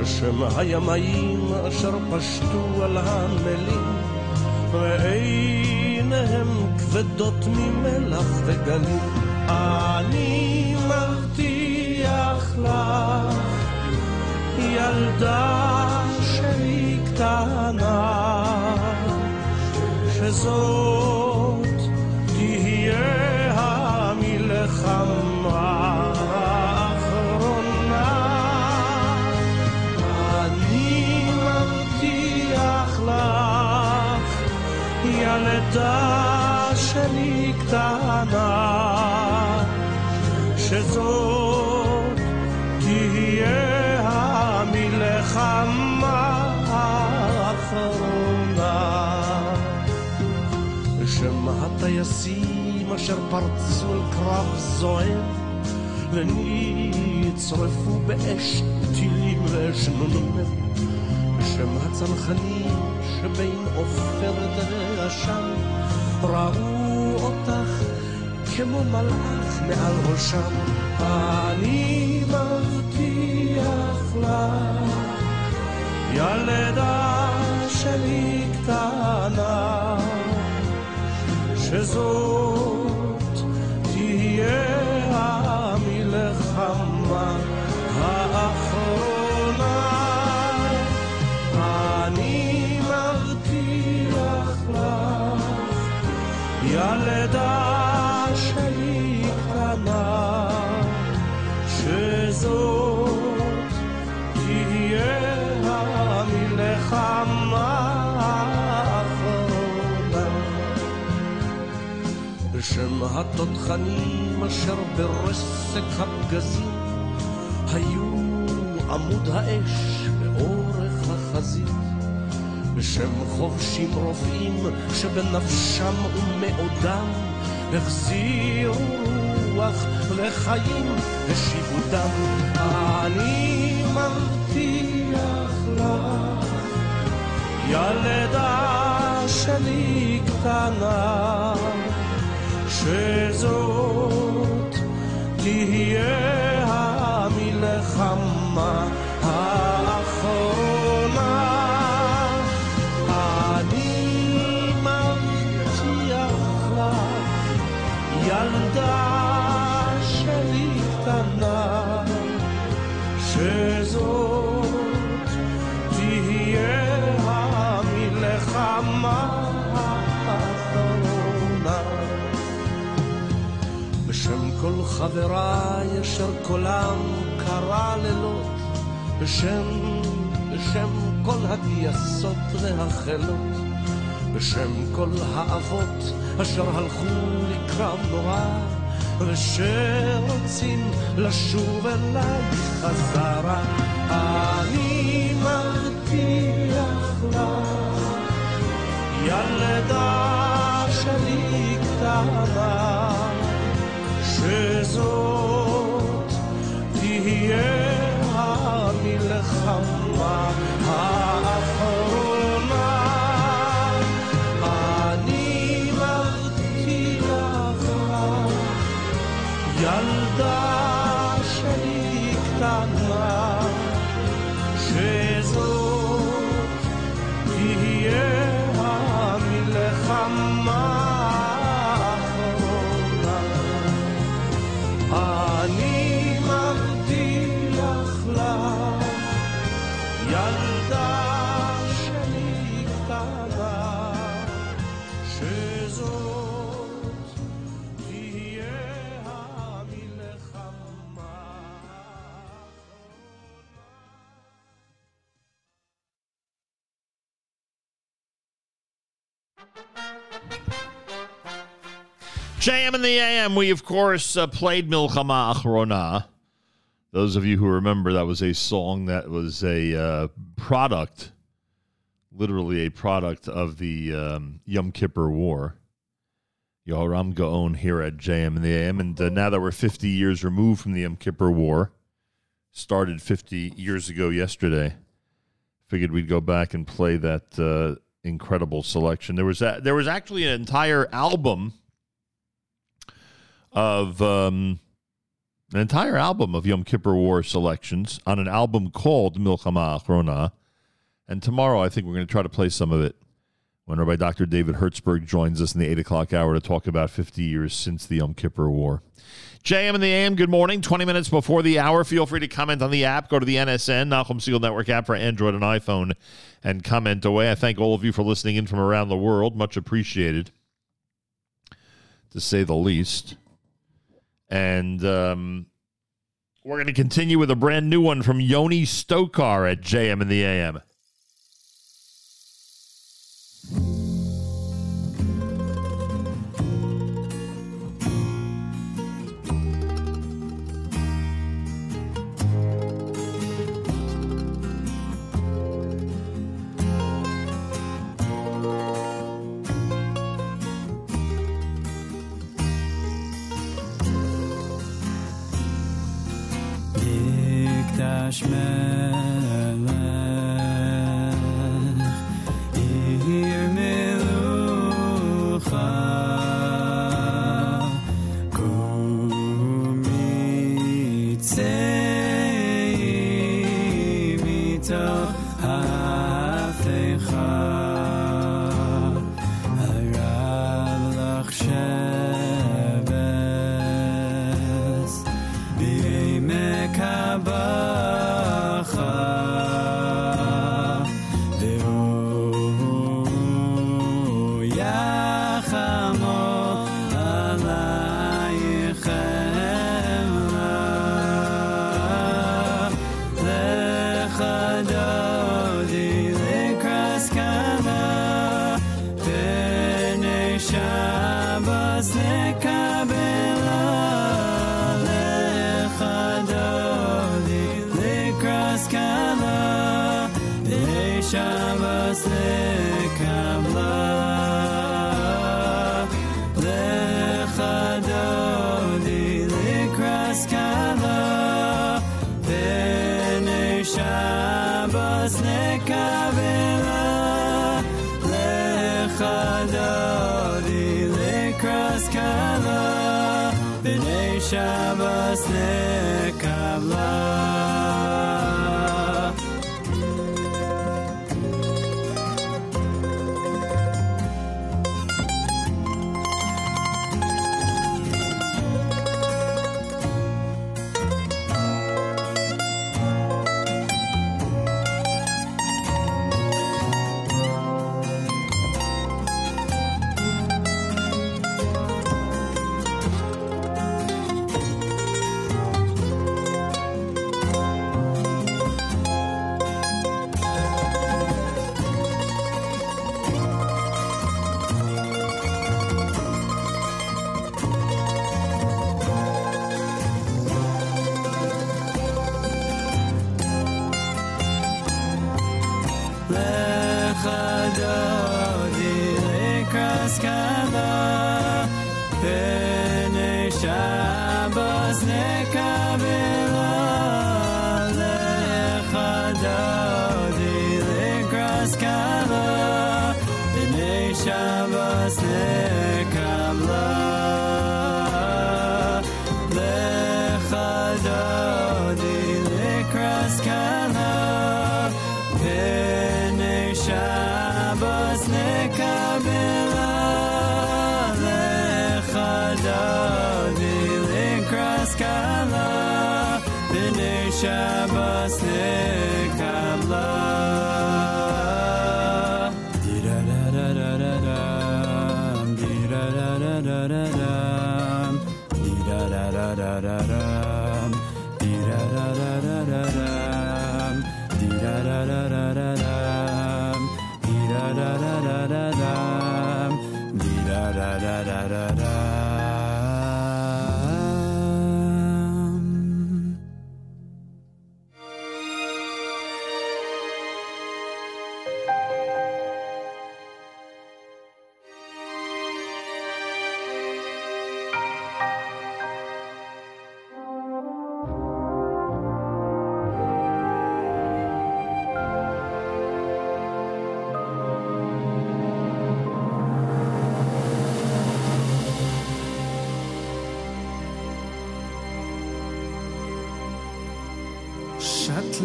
בשם הימאים אשר פשטו על הנמלים, ועיניהם כבדות ממלח וגלים. אני מבטיח לך, ילדה שלי קטנה, שזאת תהיה המלחמה האחרונה. אני מבטיח לך, ילדה שלי קטנה, הטייסים אשר פרצו אל קרב זוהר, ונצרפו באש טילים ואשנונים, בשם הצנחנים שבין עופרת ועשן, ראו אותך כמו מלאך מעל ראשם. אני מבטיח לך, ילדה שלי קטנה, przez התותחנים אשר ברסק הפגזים היו עמוד האש באורך החזית. בשם חובשים רופאים שבנפשם ומאודם החזירו רוח לחיים השיבו דם. אני מבטיח לך, ילדה שלי קטנה, שזאת תהיה המלחמה כל חבריי אשר קולם קרא לילות, בשם, בשם כל הגייסות והחילות, בשם כל האבות אשר הלכו לקרב נורא, ושרוצים לשוב אליי חזרה. אני מבטיח לך, ילדה שלי קטנה, שזאת תהיה המלחמה JM in the AM, we of course uh, played Milchama Achrona. Those of you who remember, that was a song that was a uh, product, literally a product of the um, Yom Kippur War. Yoram Gaon here at JM in the AM. And uh, now that we're 50 years removed from the Yom Kippur War, started 50 years ago yesterday, figured we'd go back and play that uh, incredible selection. There was a, there was actually an entire album of um, an entire album of Yom Kippur War selections on an album called Milchama Achrona. And tomorrow, I think we're going to try to play some of it when Rabbi Dr. David Hertzberg joins us in the 8 o'clock hour to talk about 50 years since the Yom Kippur War. JM and the AM, good morning. 20 minutes before the hour. Feel free to comment on the app. Go to the NSN, Nachum Segal Network app for Android and iPhone, and comment away. I thank all of you for listening in from around the world. Much appreciated, to say the least. And um, we're going to continue with a brand new one from Yoni Stokar at JM in the AM. punishment.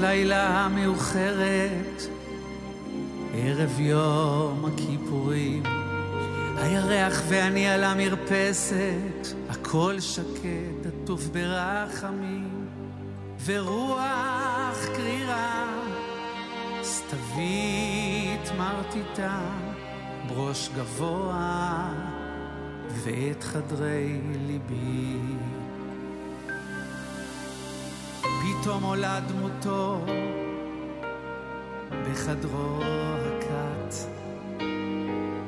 לילה מאוחרת, ערב יום הכיפורים, הירח ואני על המרפסת, הכל שקט, עטוף ברחמים, ורוח קרירה, סתווית מרטיטה, בראש גבוה, ואת חדרי ליבי. פתאום עולה דמותו בחדרו הקט,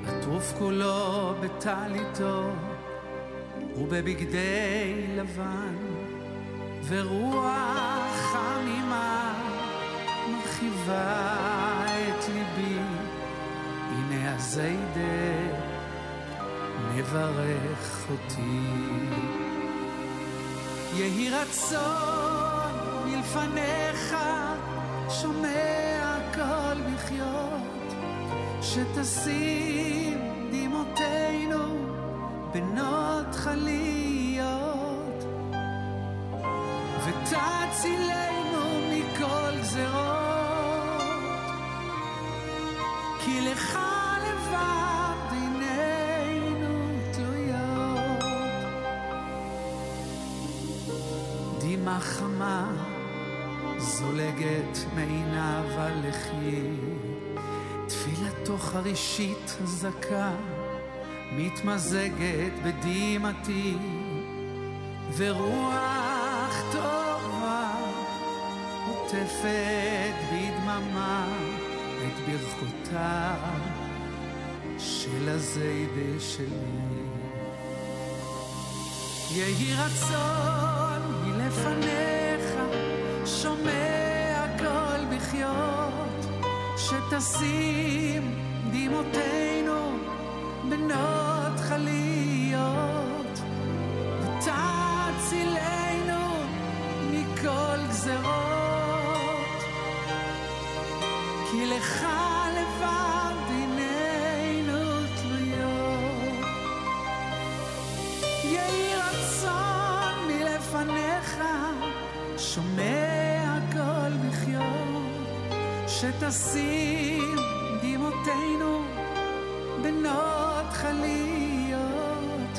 עטוף כולו בטליתו ובבגדי לבן, ורוח חמימה מרחיבה את ליבי, הנה הזיידה מברך אותי. יהי רצון מלפניך, שומע קול מחיות, שתשים דמעותינו בנות חליות, ותצילנו מכל גזרות, כי לך לבד עינינו תלויות. דמעה חמה זולגת מעיניו הלחי, תפילתו חרישית זכה, מתמזגת בדמעתי, ורוח טובה עוטפת בדממה את ברכותיו של הזיידה שלי. יהי רצון מלפניך, שומע קול בחיות, שתשים דמעותינו בנות חליות, ותצילנו מכל גזרות, כי לך שתשים דמעותינו בנות חליות,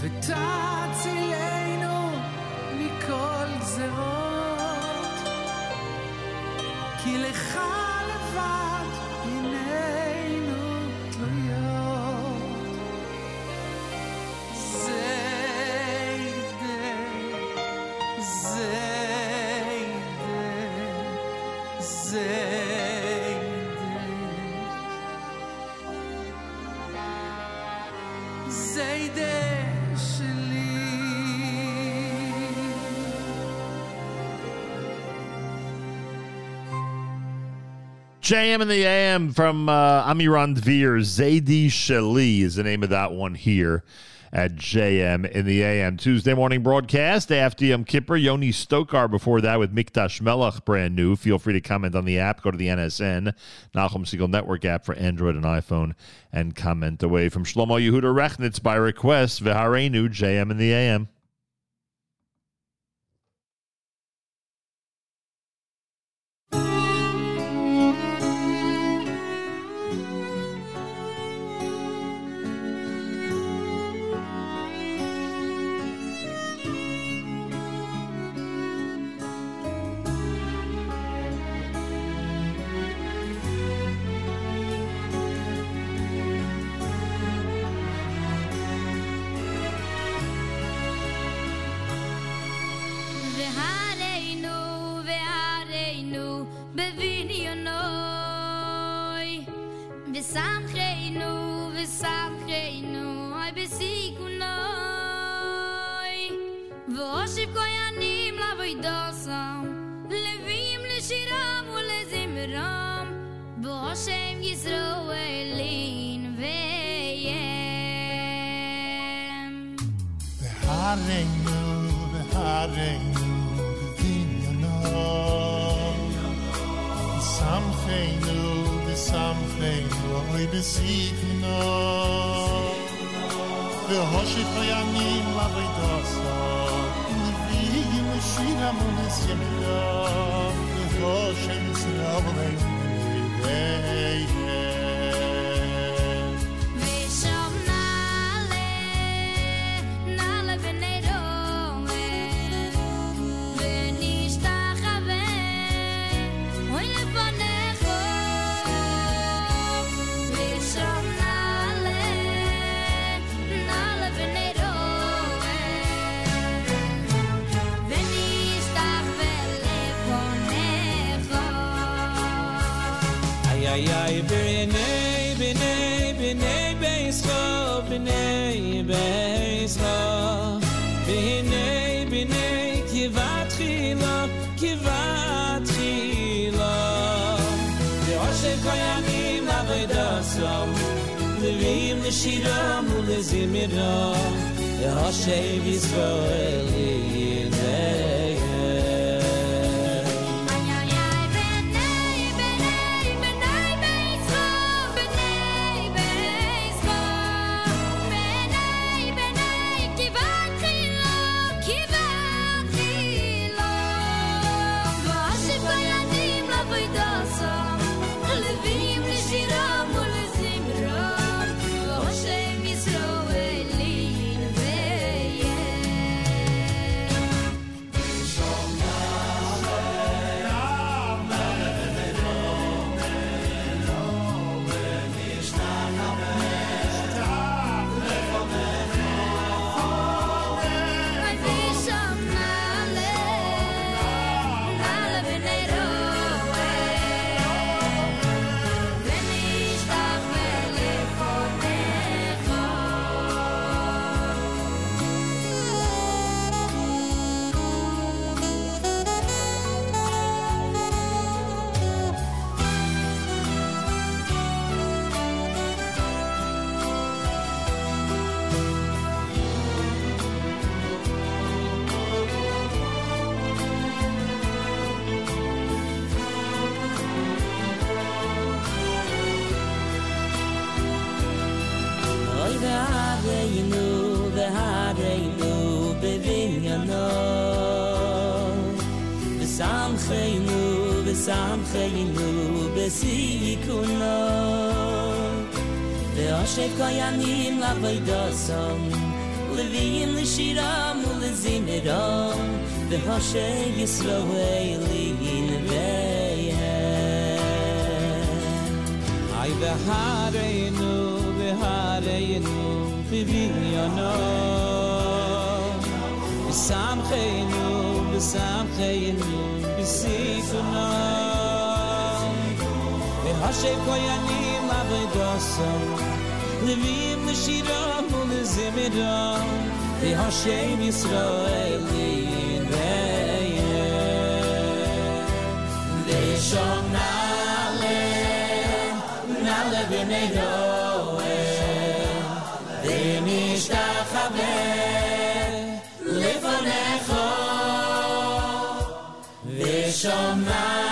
ותצילנו מכל גזרות, כי לך לבד JM and the AM from uh, Amiran Dvir. Zaidi Shali is the name of that one here at JM in the AM. Tuesday morning broadcast after Yom Kippur. Yoni Stokar before that with Mikdash Melech, brand new. Feel free to comment on the app. Go to the NSN, Nachum Segal Network app for Android and iPhone, and comment away from Shlomo Yehuda Rechnitz by request. Viharenu, JM in the AM. והרינו, בבניונו. ושמחנו, ושמחנו, אוי בסיכנו. והושיב חיינים לבית לוויים לשירם ולזמרם, והושם ישרואלין וים. ושם shira mul ze mira ya shevi zvareli ne sam levi in le shira mul zin ram de hashe yisro veli in veye ay ve hare nu ve hare nu ve vin yo no sam khay nu sam khay nu ve si no ve hashe koyani ma ve dosam le shira Zim Idom Ve Hashem Yisrael Lein Ve'yem Leishom er Nale Nale B'nei Yoel er Ve'nishtachaveh Lefonecho Leishom er Nale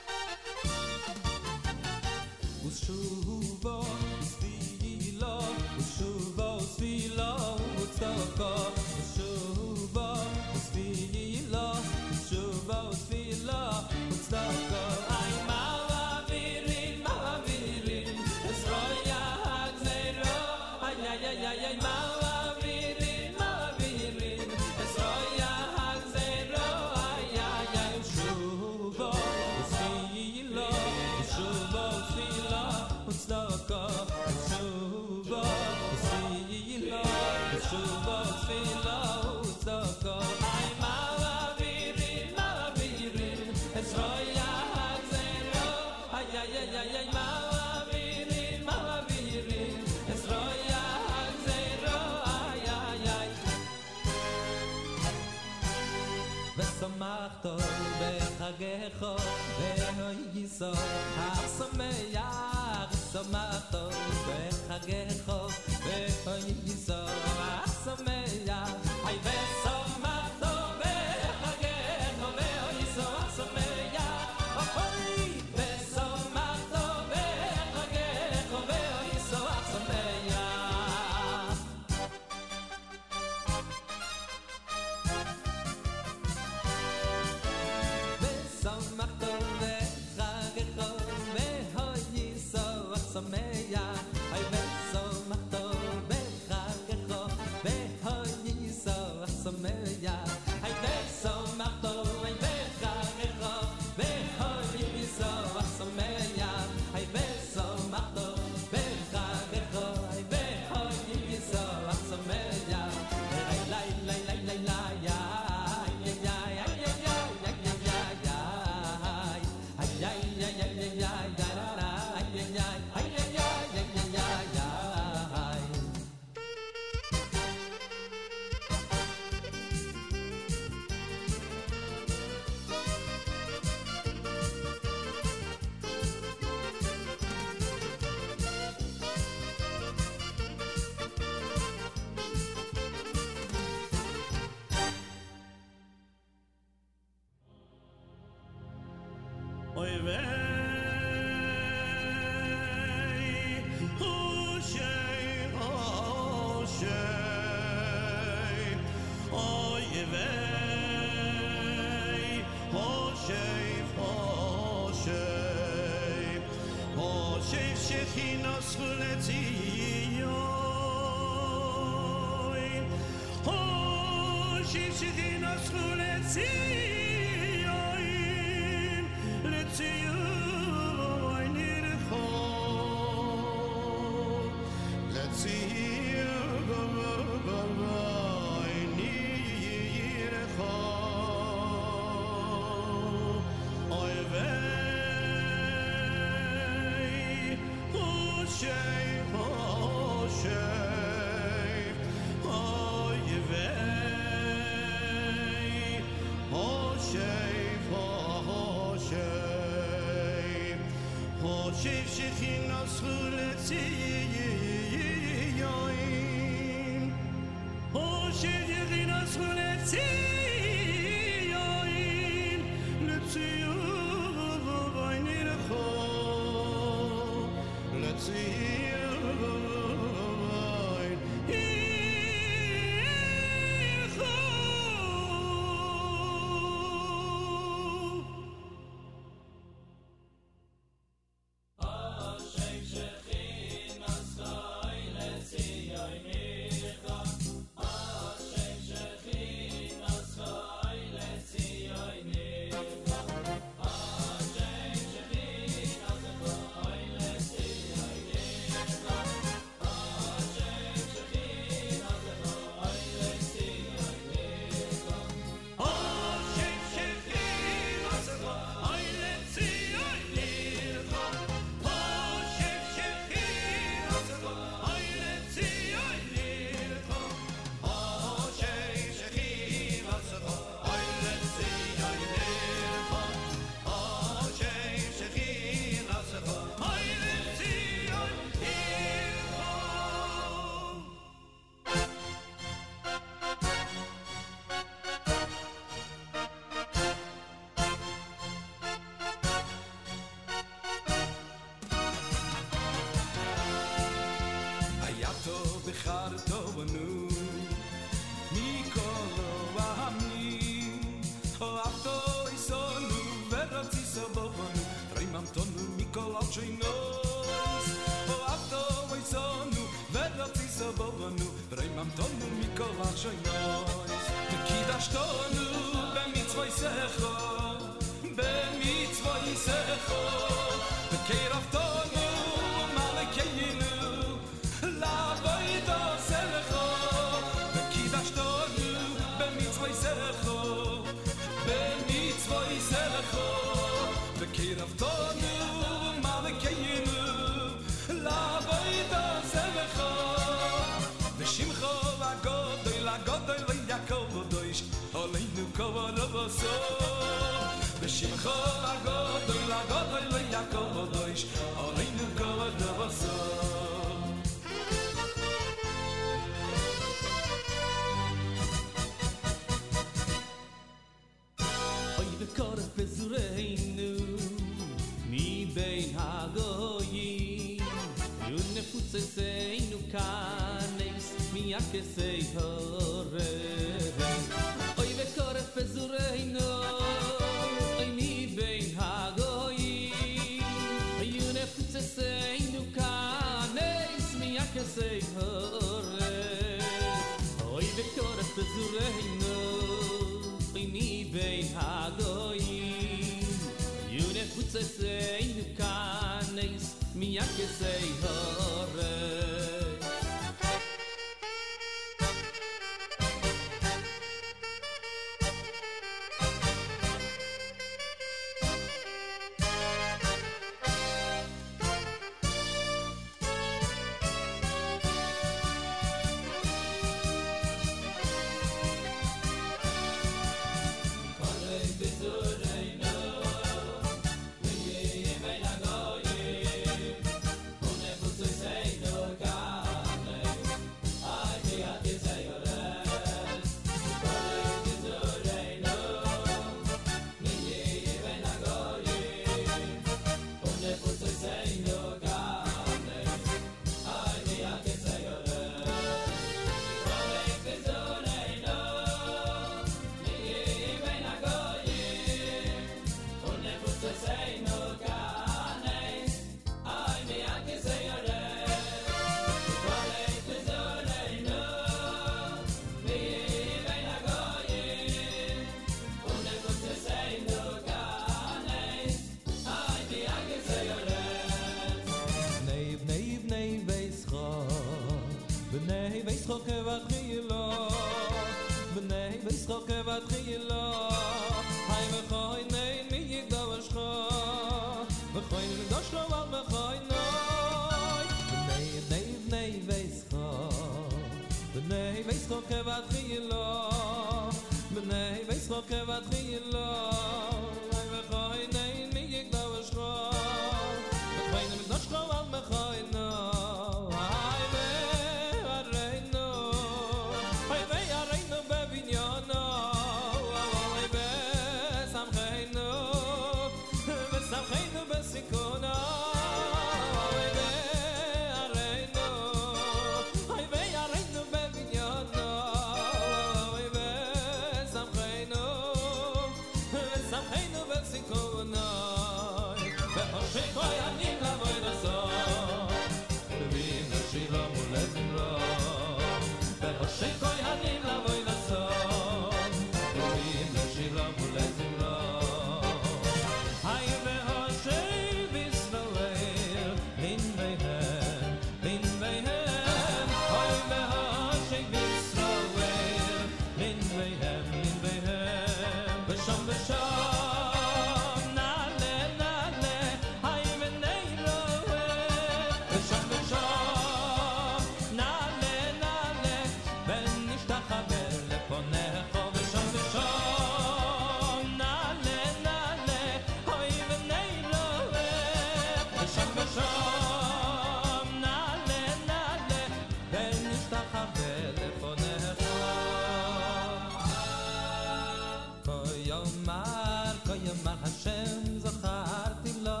yomar כה yomar השם זכרתי לו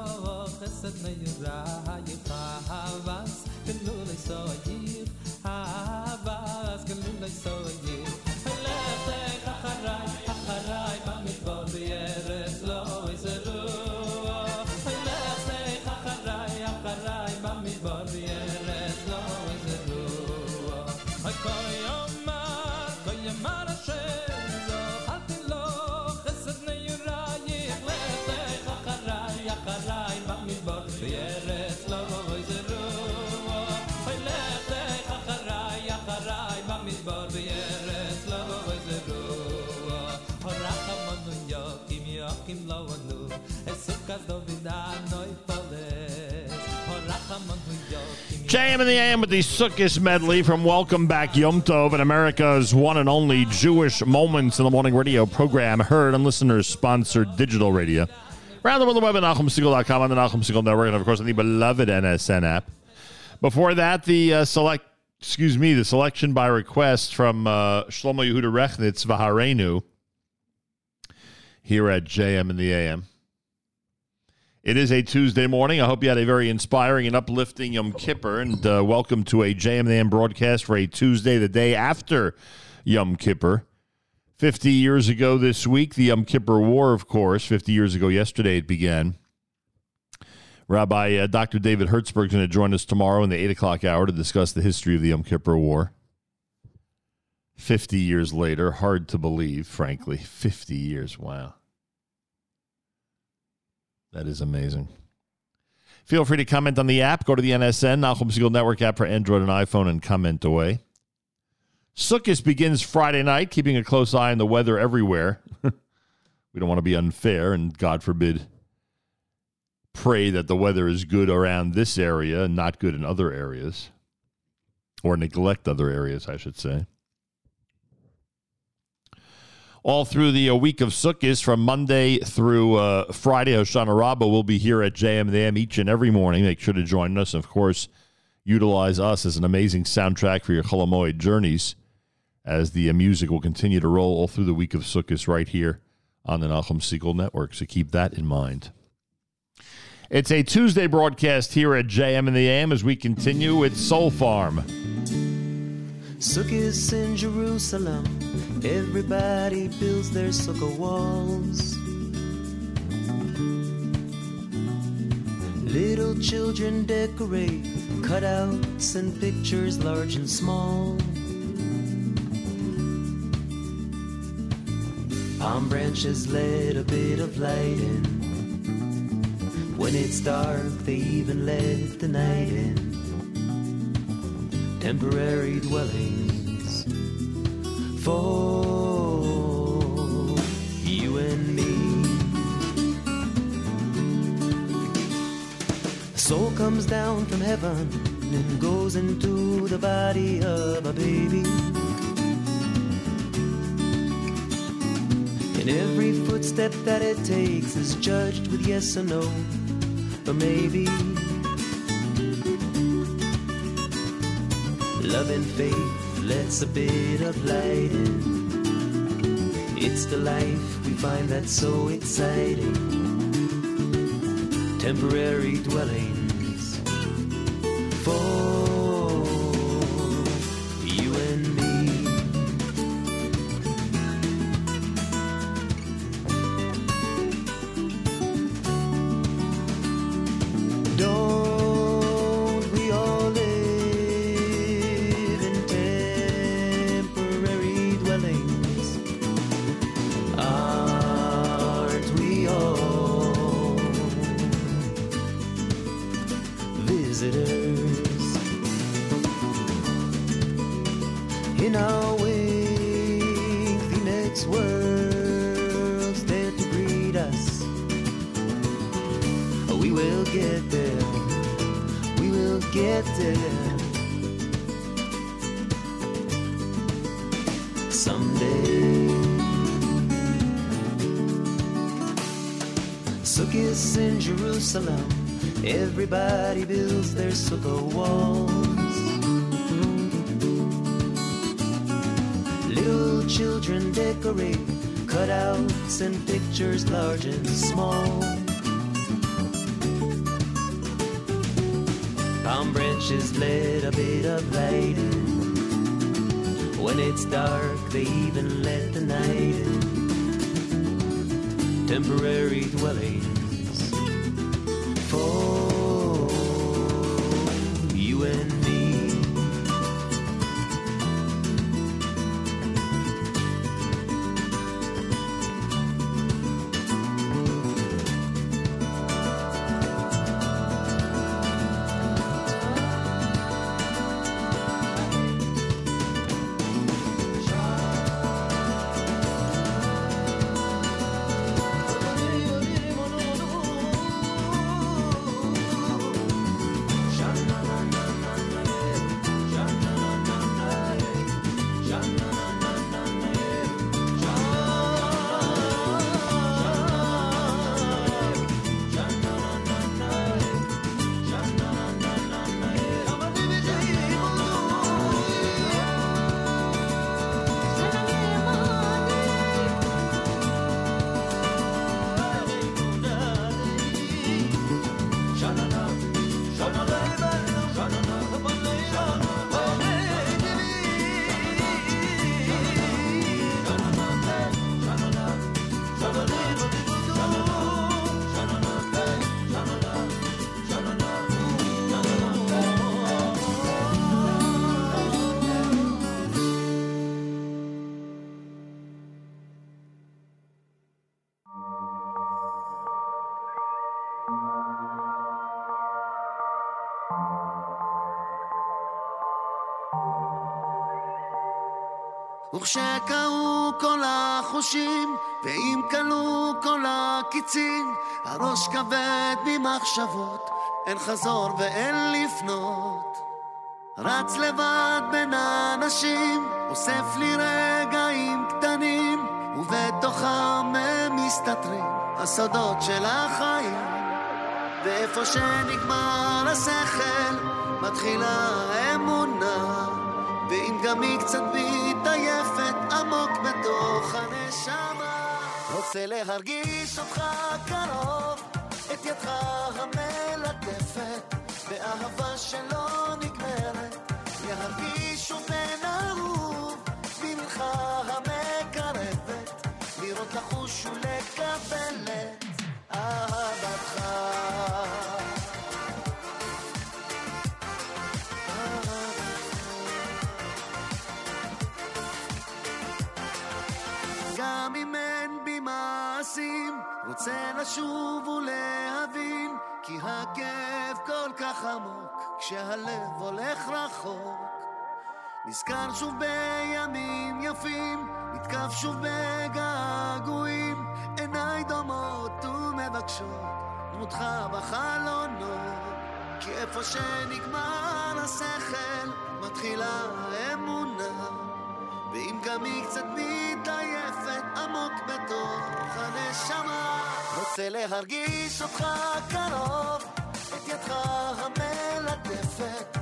חסד khasat me yuray khavas kenu le so yir khavas JM in the AM with the Sukkot medley from Welcome Back Yom Tov and America's one and only Jewish Moments in the Morning radio program heard on listeners sponsored digital radio. Around the world, the web at NachumSegal.com on the Nachum Segal Network, and of course on the beloved NSN app. Before that, the uh, select, excuse me, the selection by request from uh, Shlomo Yehuda Rechnitz Vaharenu here at JM in the AM. It is a Tuesday morning. I hope you had a very inspiring and uplifting Yom Kippur, and uh, welcome to a JM in broadcast for a Tuesday, the day after Yom Kippur. 50 years ago this week, the Yom Kippur War, of course, 50 years ago yesterday it began. Rabbi uh, Dr. David Hertzberg is going to join us tomorrow in the 8 o'clock hour to discuss the history of the Yom Kippur War. 50 years later, hard to believe, frankly. 50 years, wow. That is amazing. Feel free to comment on the app. Go to the NSN, Nachum Segal Network app for Android and iPhone, and comment away. Sukkot begins Friday night, keeping a close eye on the weather everywhere. we don't want to be unfair, and God forbid, pray that the weather is good around this area and not good in other areas, or neglect other areas, I should say. All through the uh, week of Sukkot, from Monday through uh, Friday, Hoshana Rabbah will be here at JM and the AM each and every morning. Make sure to join us. And of course, utilize us as an amazing soundtrack for your Chol Hamoed journeys as the uh, music will continue to roll all through the week of Sukkot right here on the Nachum Segal Network. So keep that in mind. It's a Tuesday broadcast here at JM and the AM as we continue with Soul Farm. Sukkot in Jerusalem, everybody builds their sukkah walls. Little children decorate cutouts and pictures large and small. Palm branches let a bit of light in. When it's dark, they even let the night in temporary dwellings for you and me. Soul comes down from heaven and goes into the body of a baby. And every footstep that it takes is judged with yes or no, or maybe. Love and faith lets a bit of light in. It's the life we find that's so exciting. Temporary dwellings החושים, ואם כלו כל הקיצים, הראש כבד ממחשבות, אין חזור ואין לפנות. רץ לבד בין האנשים, אוסף לי רגעים קטנים, ובתוכם הם מסתתרים הסודות של החיים. ואיפה שנגמר השכל, מתחילה האמונה. ואם גם היא קצת מתעייפת עמוק בתוך הנשמה. רוצה להרגיש אותך קרוב את ידך המלטפת באהבה שלא נגמרת. להרגיש ובן אהוב במנחה המקרבת. לראות לחוש ולקבל את אהבתך מעשים, רוצה לשוב ולהבין, כי הכאב כל כך עמוק, כשהלב הולך רחוק. נזכר שוב בימים יפים, נתקף שוב בגעגועים, עיניי דומות ומבקשות, דמותך בחלונות. כי איפה שנגמר השכל, מתחילה האמונה. ואם גם היא קצת מתעייפת עמוק בתוך הנשמה רוצה להרגיש אותך קרוב את ידך המלטפת.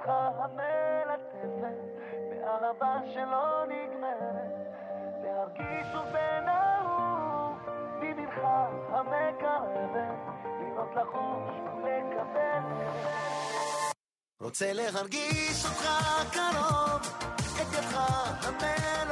אותך המלטפת, באהבה שלא נגמרת, להרגיש ובן אהוב, בבנך המקרבת, לראות לחוש ולקבל. רוצה להרגיש אותך קרוב, את ידך המלטפת.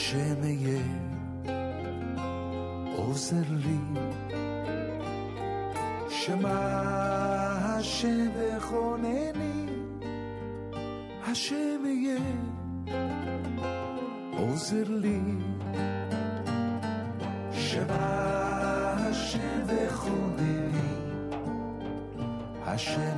gevşemeye עוזר שמע השם וכונני, השם יהיה עוזר לי. שמע השם וכונני, השם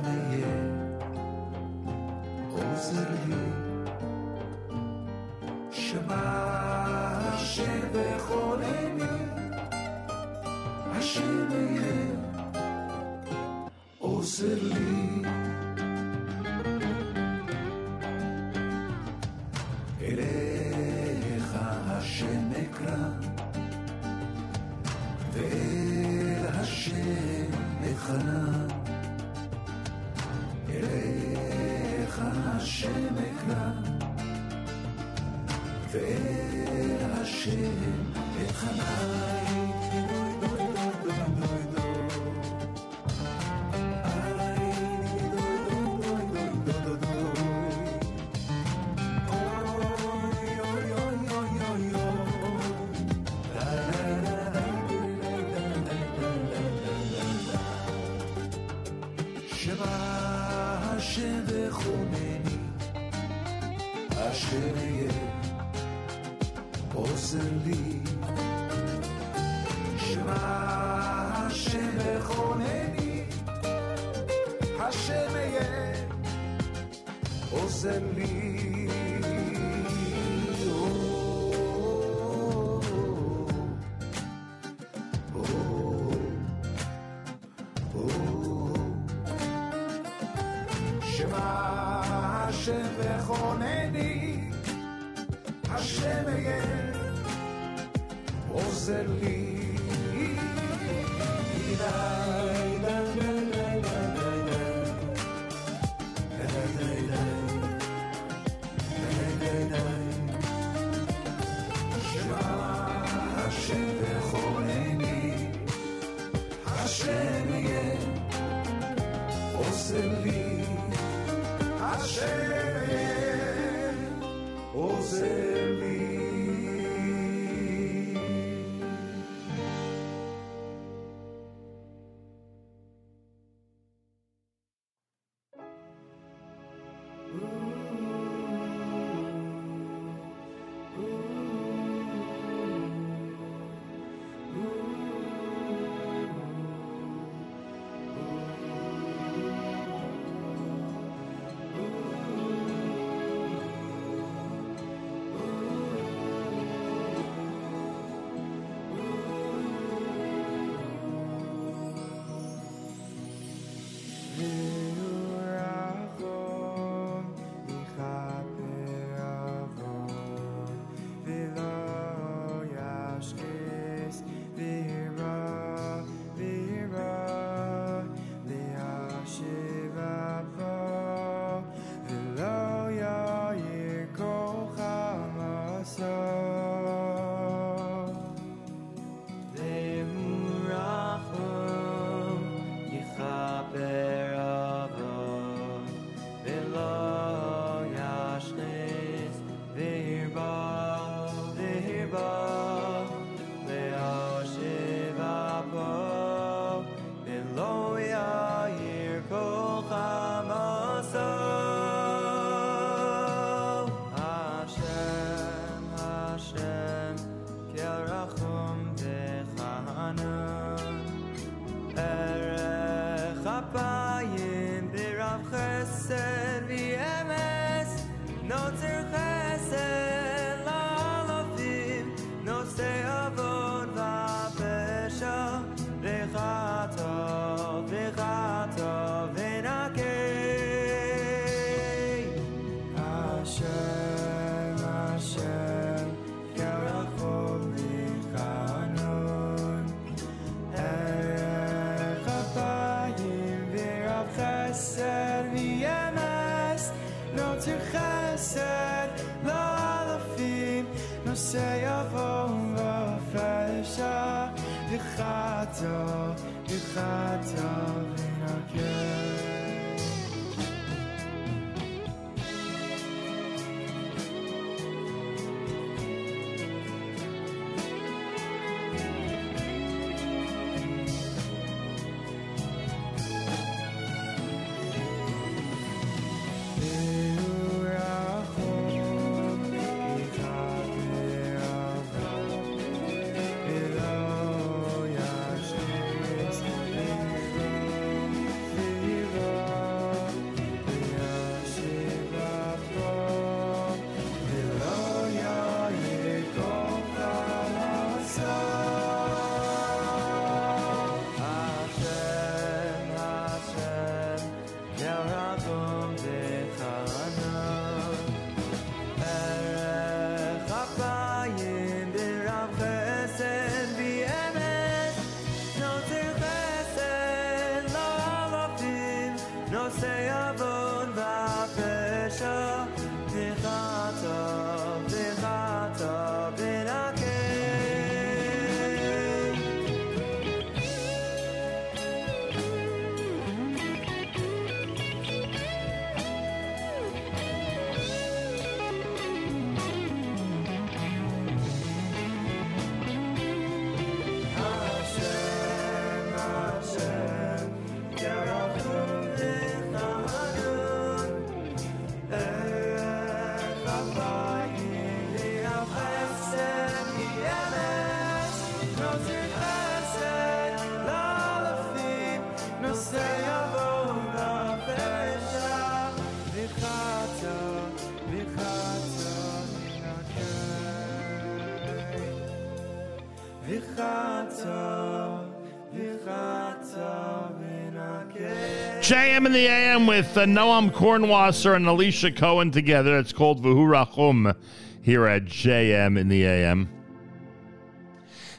JM in the AM with uh, Noam Kornwasser and Alicia Cohen together. It's called Vahurachum here at JM in the AM.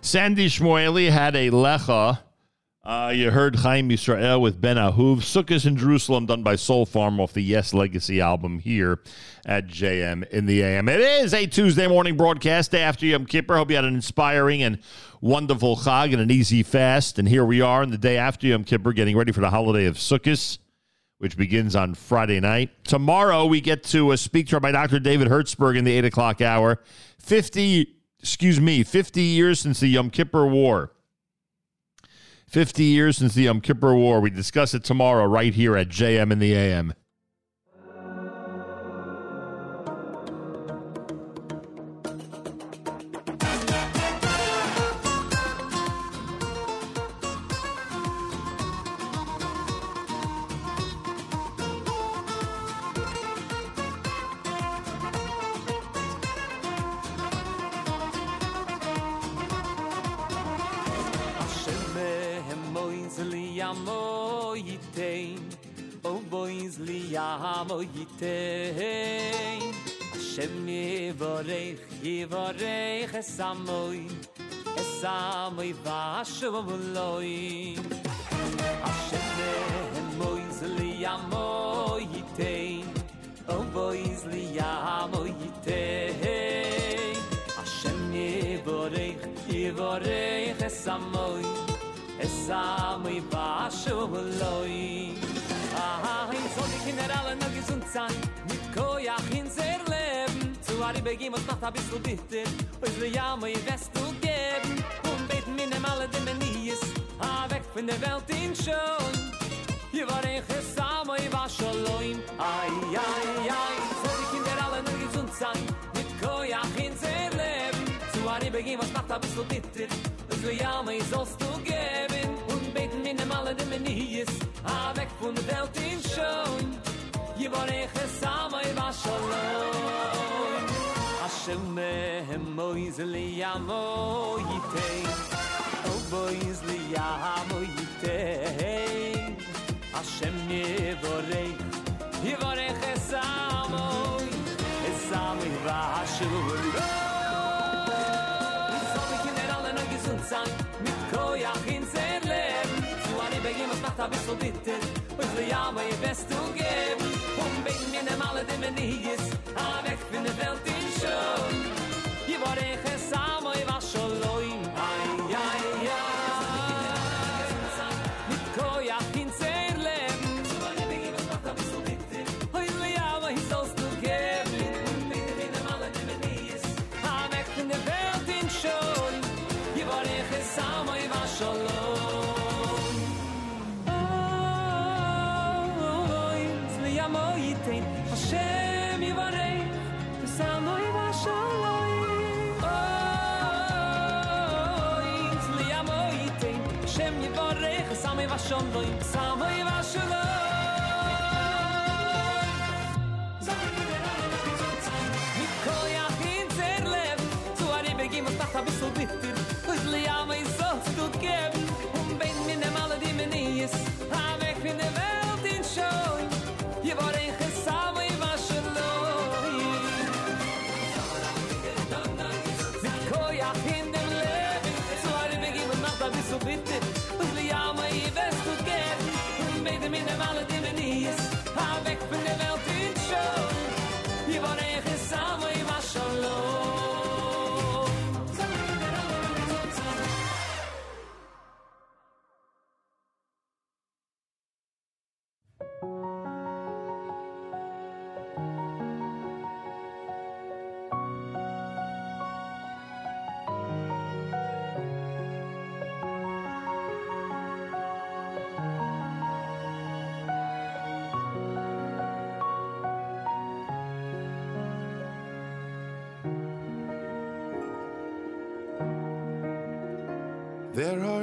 Sandy Shmueli had a lecha. Uh, you heard Chaim Yisrael with Ben Ahuv. Sukkot in Jerusalem done by Soul Farm off the Yes Legacy album here at JM in the AM. It is a Tuesday morning broadcast after Yom Kippur. Hope you had an inspiring and wonderful Chag and an easy fast. And here we are in the day after Yom Kippur getting ready for the holiday of Sukkot which begins on Friday night. Tomorrow, we get to uh, speak to Rabbi Dr. David Hertzberg in the 8 o'clock hour. 50, excuse me, 50 years since the Yom Kippur War. 50 years since the Yom Kippur War. We discuss it tomorrow right here at JM in the AM. es amoy es amoy vash vloy a shne moiz amoy te o boiz li amoy te a shne vorey i vorey es amoy es amoy vash vloy a hay zol kinder alle nugis mit koyach. Ari Begim was macht ein bisschen bitter Uns le Jamo ihr West zu geben. Und beten mir nem alle Demenies Ah, weg von der Welt in schon Je war ein Chesamo, je war Shalom Ay, ay, ay Soll die Kinder alle noch gesund sein. Mit Koyach in sehr Leben. Zu Ari Begim was macht ein bisschen bitter Uns le Jamo ihr sollst du geben. Und beten mir nem alle Demenies Ah, weg von der Welt in schon Je war ein Chesamo, je war Shalom me moiz li amo yite o boiz li amo yite a shem ye vorei ye vorei khasamo esami va shvur lo sami kinder alle no gesund san mit koyach in zerlem. Zu ani begim es macht a bissel bitter und li amo ye best du geben und wegen mir nemale dem nihis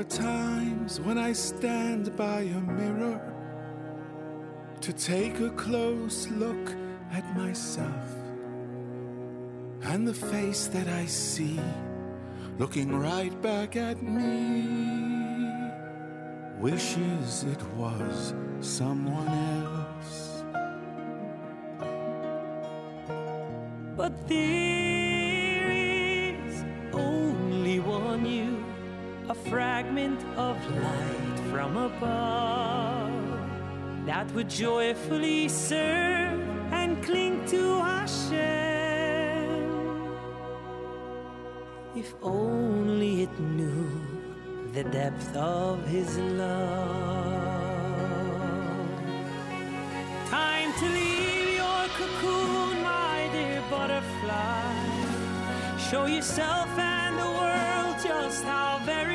are times when I stand by a mirror to take a close look at myself. And the face that I see looking right back at me wishes it was someone else. But there is only one you, a fragment of light from above that would joyfully serve and cling to Hashem. If only it knew the depth of His love. time to leave your cocoon, my dear butterfly. Show yourself and the world just how very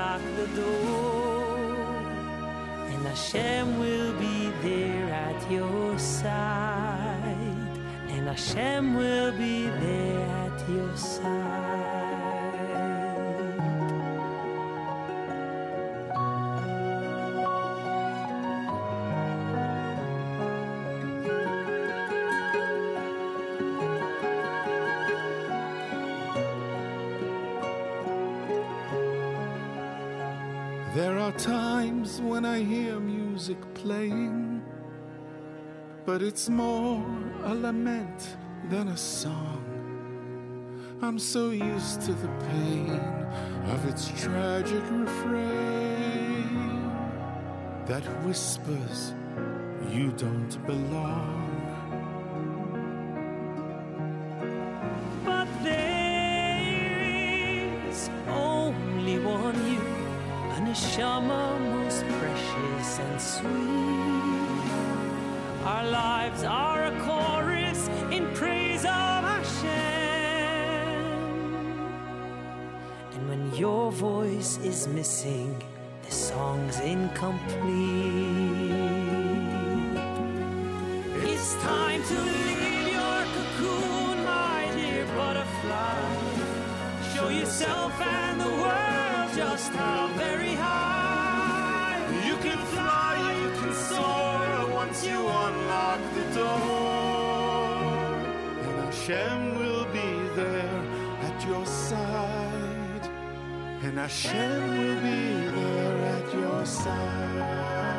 unlock the door. And Hashem will be there at your side. And Hashem will be there at your side. But it's more a lament than a song. I'm so used to the pain of its tragic refrain that whispers, You don't belong. But there is only one you, a neshama most precious and sweet. Our lives are a chorus in praise of Hashem. And when your voice is missing, the song's incomplete. It's time to leave your cocoon, my dear butterfly. Show yourself and the world just how very you unlock the door. And Hashem will be there at your side. And Hashem will be there at your side.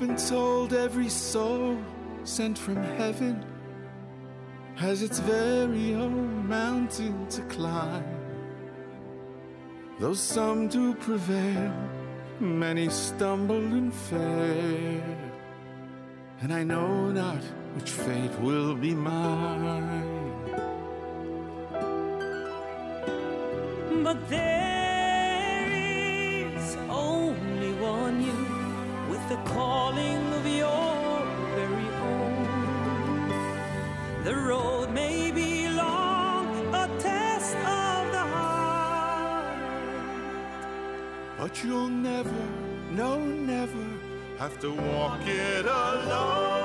Been told every soul sent from heaven has its very own mountain to climb. Though some do prevail, many stumble and fail. And I know not which fate will be mine. But there But you'll never, no, never have to walk it alone.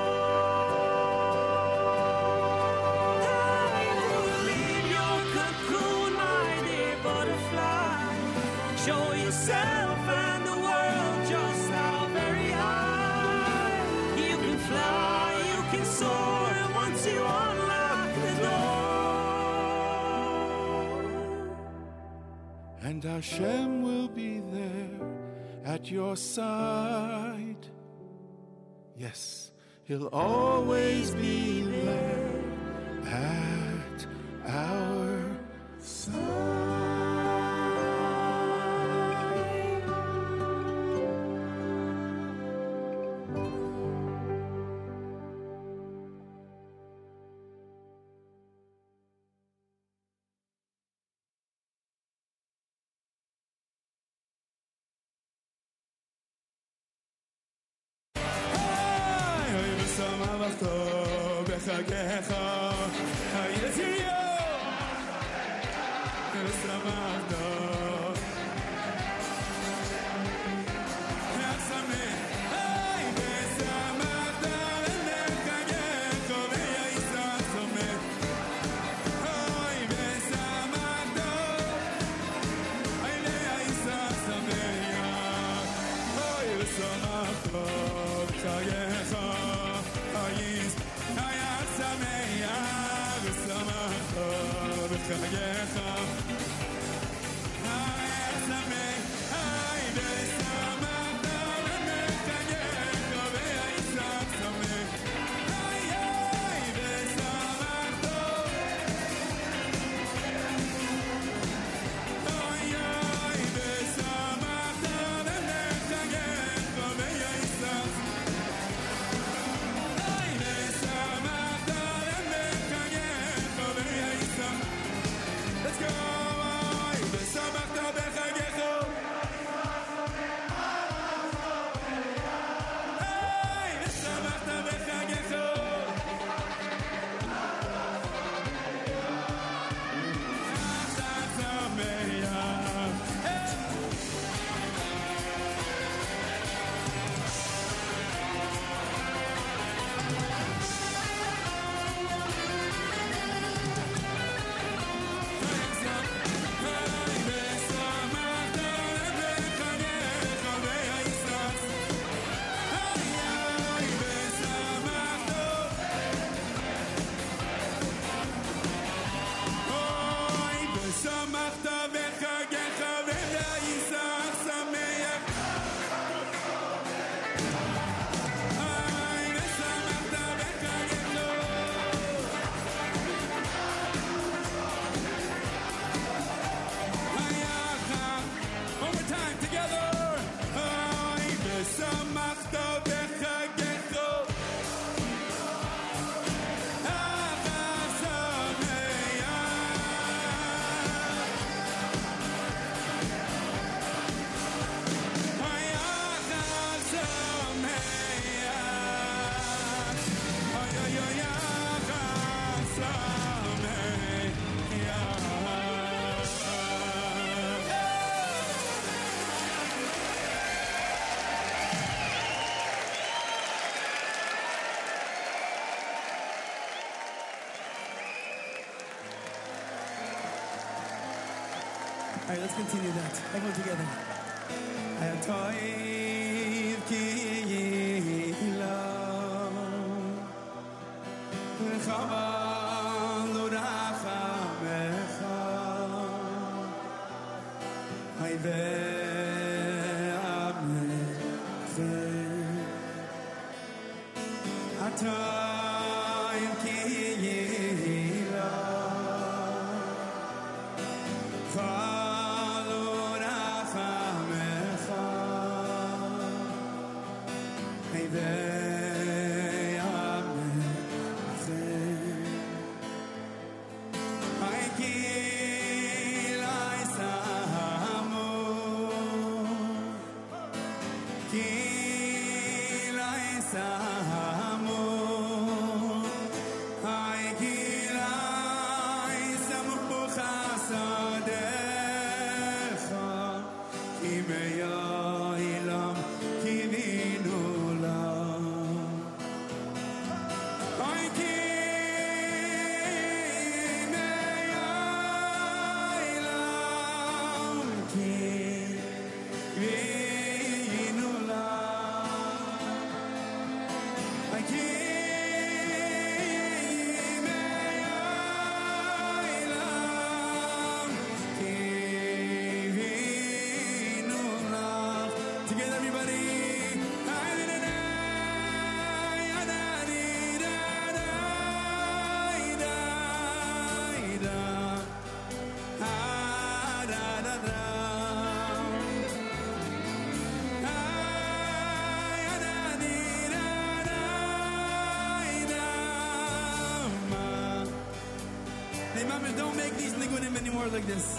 Leave your cocoon, my dear butterfly. Show yourself and the world just how very high you can fly, you can soar once you unlock the door. And Hashem at your side. Yes, He'll always be there at our side. Continue that. Everyone together. Like this.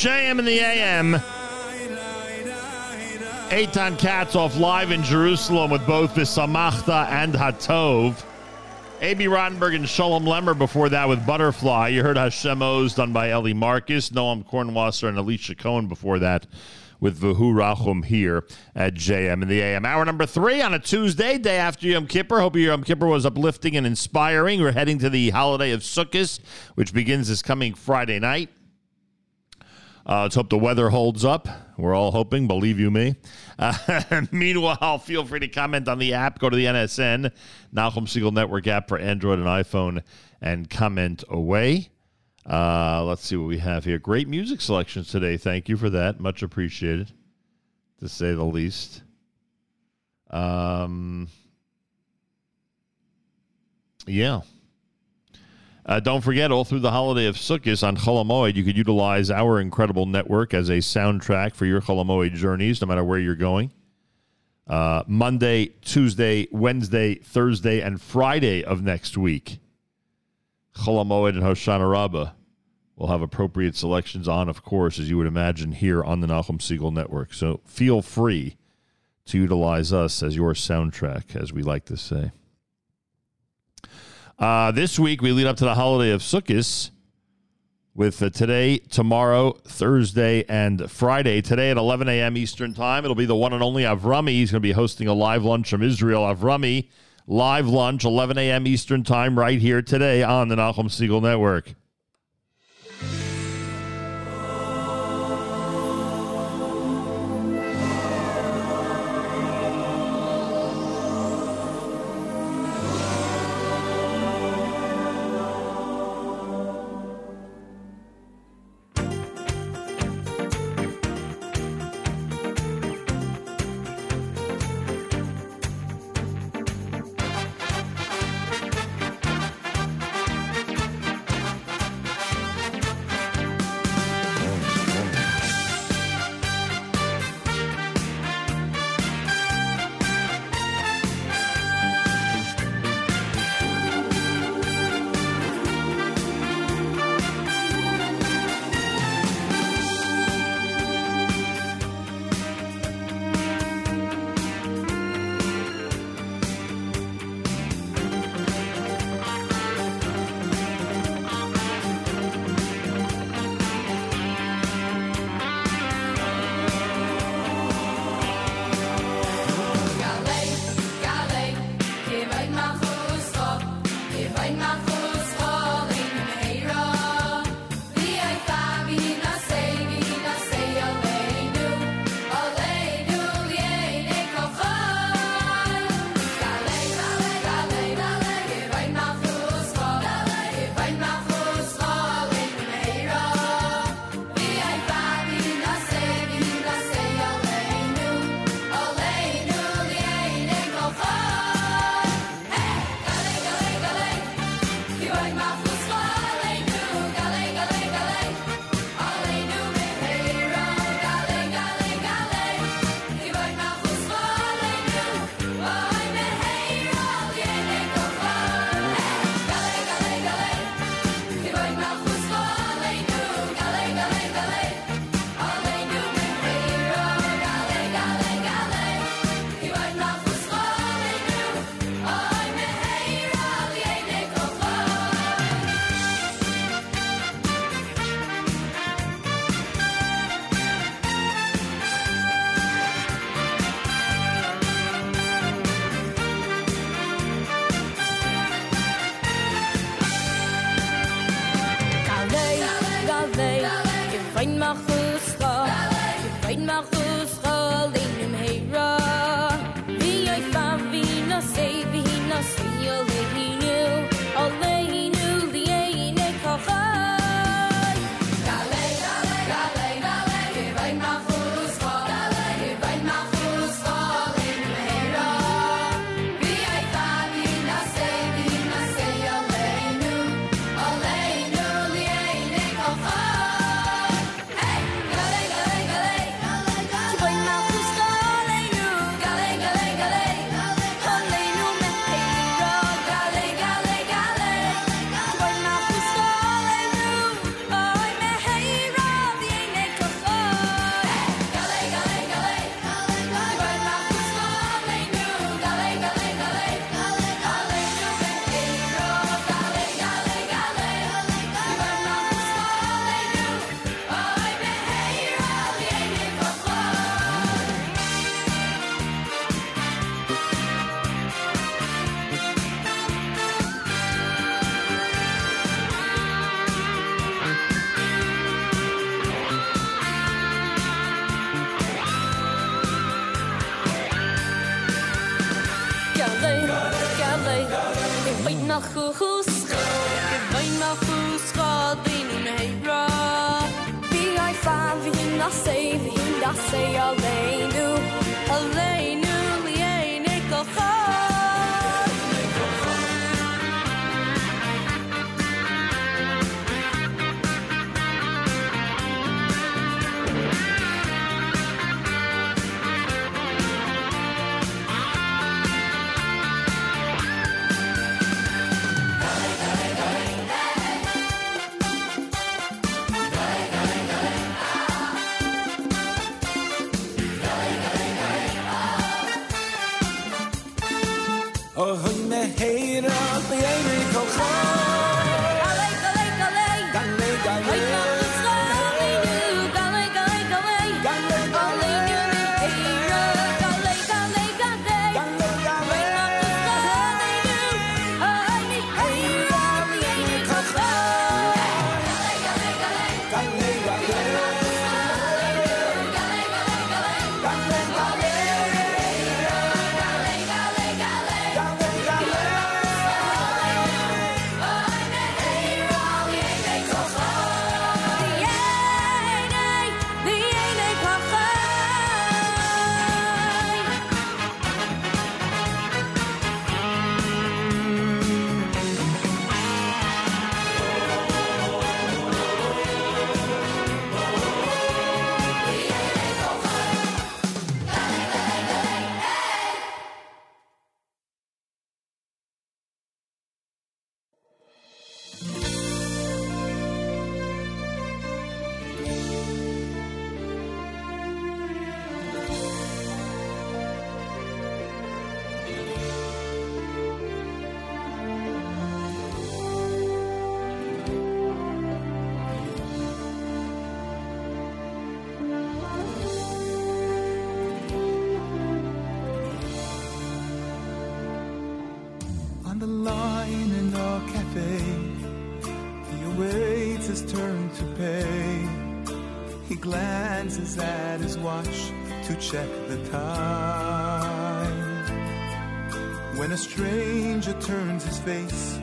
JM in the AM. Eitan Katzoff live in Jerusalem with both the Samachta and Hatov. Abie Rotenberg and Shalom Lemmer before that with Butterfly. You heard Hashem O's done by Eli Marcus, Noam Kornwasser, and Alicia Cohen before that with Vahu Rachum here at JM in the AM. Hour number three on a Tuesday, day after Yom Kippur. Hope your Yom Kippur was uplifting and inspiring. We're heading to the holiday of Sukkot, which begins this coming Friday night. Uh, let's hope the weather holds up. We're all hoping, believe you me. Uh, meanwhile, feel free to comment on the app. Go to the NSN, Nachum Segal Network app for Android and iPhone, and comment away. Uh, let's see what we have here. Great music selections today. Thank you for that. Much appreciated, to say the least. Um, yeah. Uh, don't forget, all through the holiday of Sukkot on Chol Hamoed, you could utilize our incredible network as a soundtrack for your Chol Hamoed journeys, no matter where you're going. Uh, Monday, Tuesday, Wednesday, Thursday, and Friday of next week. Chol Hamoed and Hoshana Rabbah will have appropriate selections on, of course, as you would imagine, here on the Nachum Segal Network. So feel free to utilize us as your soundtrack, as we like to say. Uh, this week, we lead up to the holiday of Sukkot with uh, today, tomorrow, Thursday, and Friday. Today at 11 a.m. Eastern Time, it'll be the one and only Avrami. He's going to be hosting a live lunch from Israel. Avrami, live lunch, 11 a.m. Eastern Time, right here today on the Nachum Segal Network. Rein mach es da, mach es check the time. When a stranger turns his face,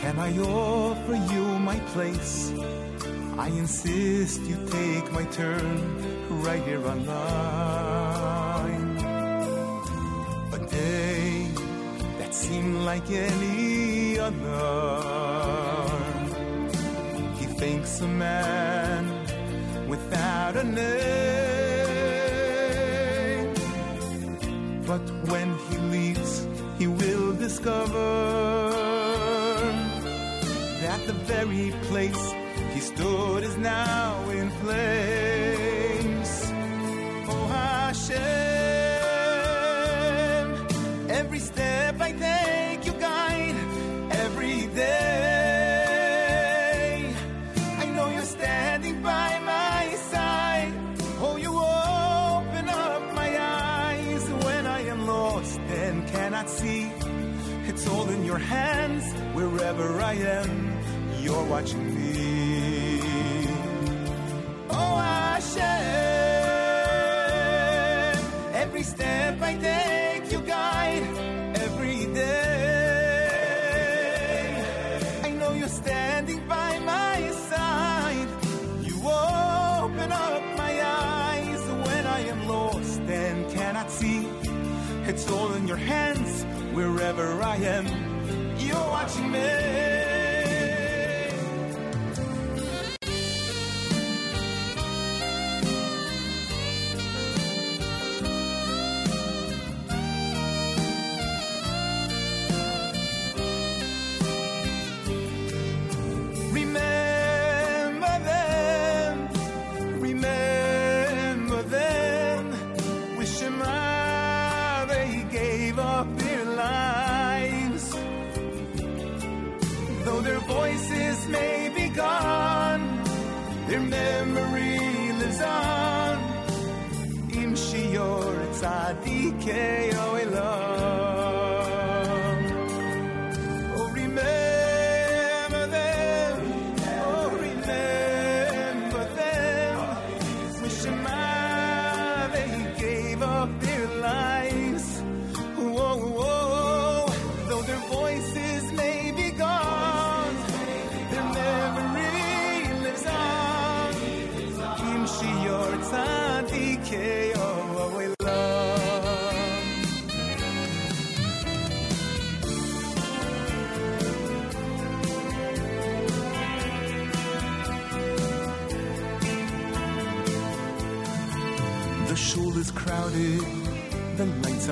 can I offer you my place? I insist you take my turn right here on line. A day that seemed like any other. He thinks a man without a name. The very place he stood is now in flames. Oh Hashem, every step I take, you guide every day. I know you're standing by my side. Oh, you open up my eyes when I am lost and cannot see. It's all in your hands, wherever I am. You're watching me. Oh, Hashem, every step I take, you guide every day. I know you're standing by my side. You open up my eyes when I am lost and cannot see. It's all in your hands, wherever I am. You're watching me. Tzadikei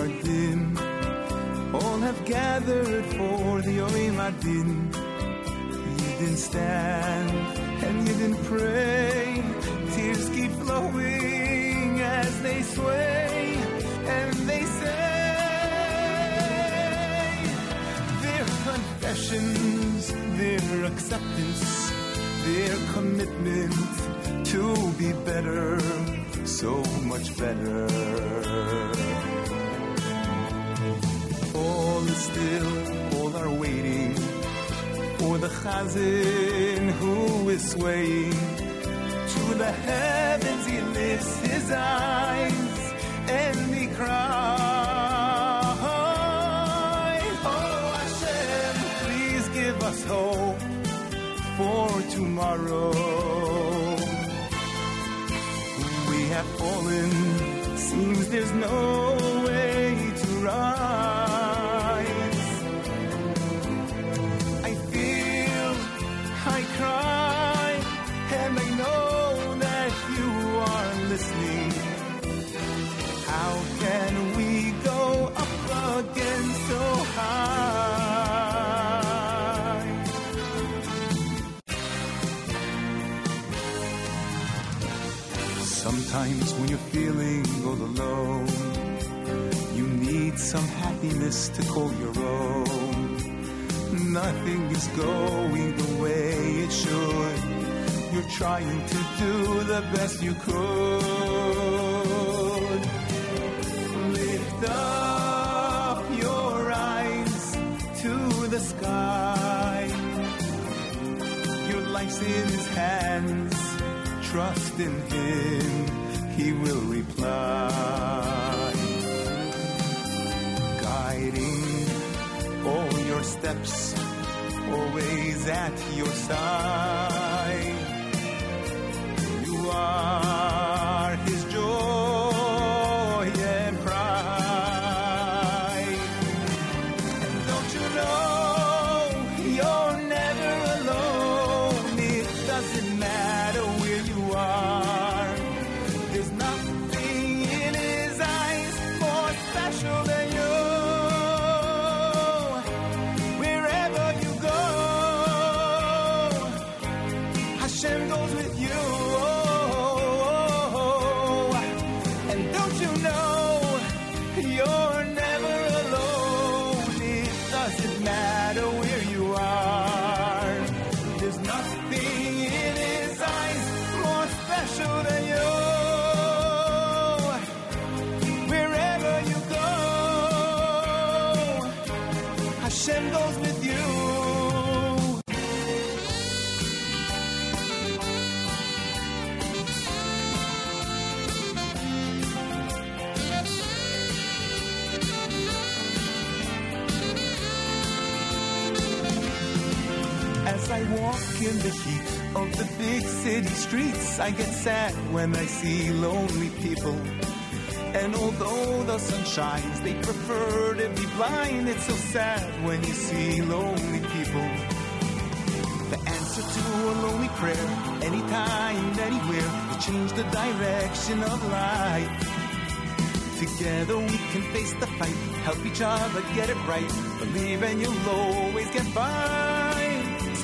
are dim. All have gathered for the Oim Adin. You didn't stand and you didn't pray. Tears keep flowing as they sway and they say their confessions, their acceptance, their commitment to be better, so much better. Still, all are waiting for the Chazan who is swaying to the heavens. He lifts his eyes and he cries, Oh Hashem, please give us hope for tomorrow. We have fallen, seems there's no you're feeling all alone, you need some happiness to call your own. Nothing is going the way it should. You're trying to do the best you could. Lift up your eyes to the sky. Your life's in his hands. Trust in him, he will reply. Guiding all your steps, always at your side. City streets, I get sad when I see lonely people. And although the sun shines, they prefer to be blind. It's so sad when you see lonely people. The answer to a lonely prayer, anytime, anywhere, will change the direction of life. Together we can face the fight, help each other get it right. Believe and you'll always get by.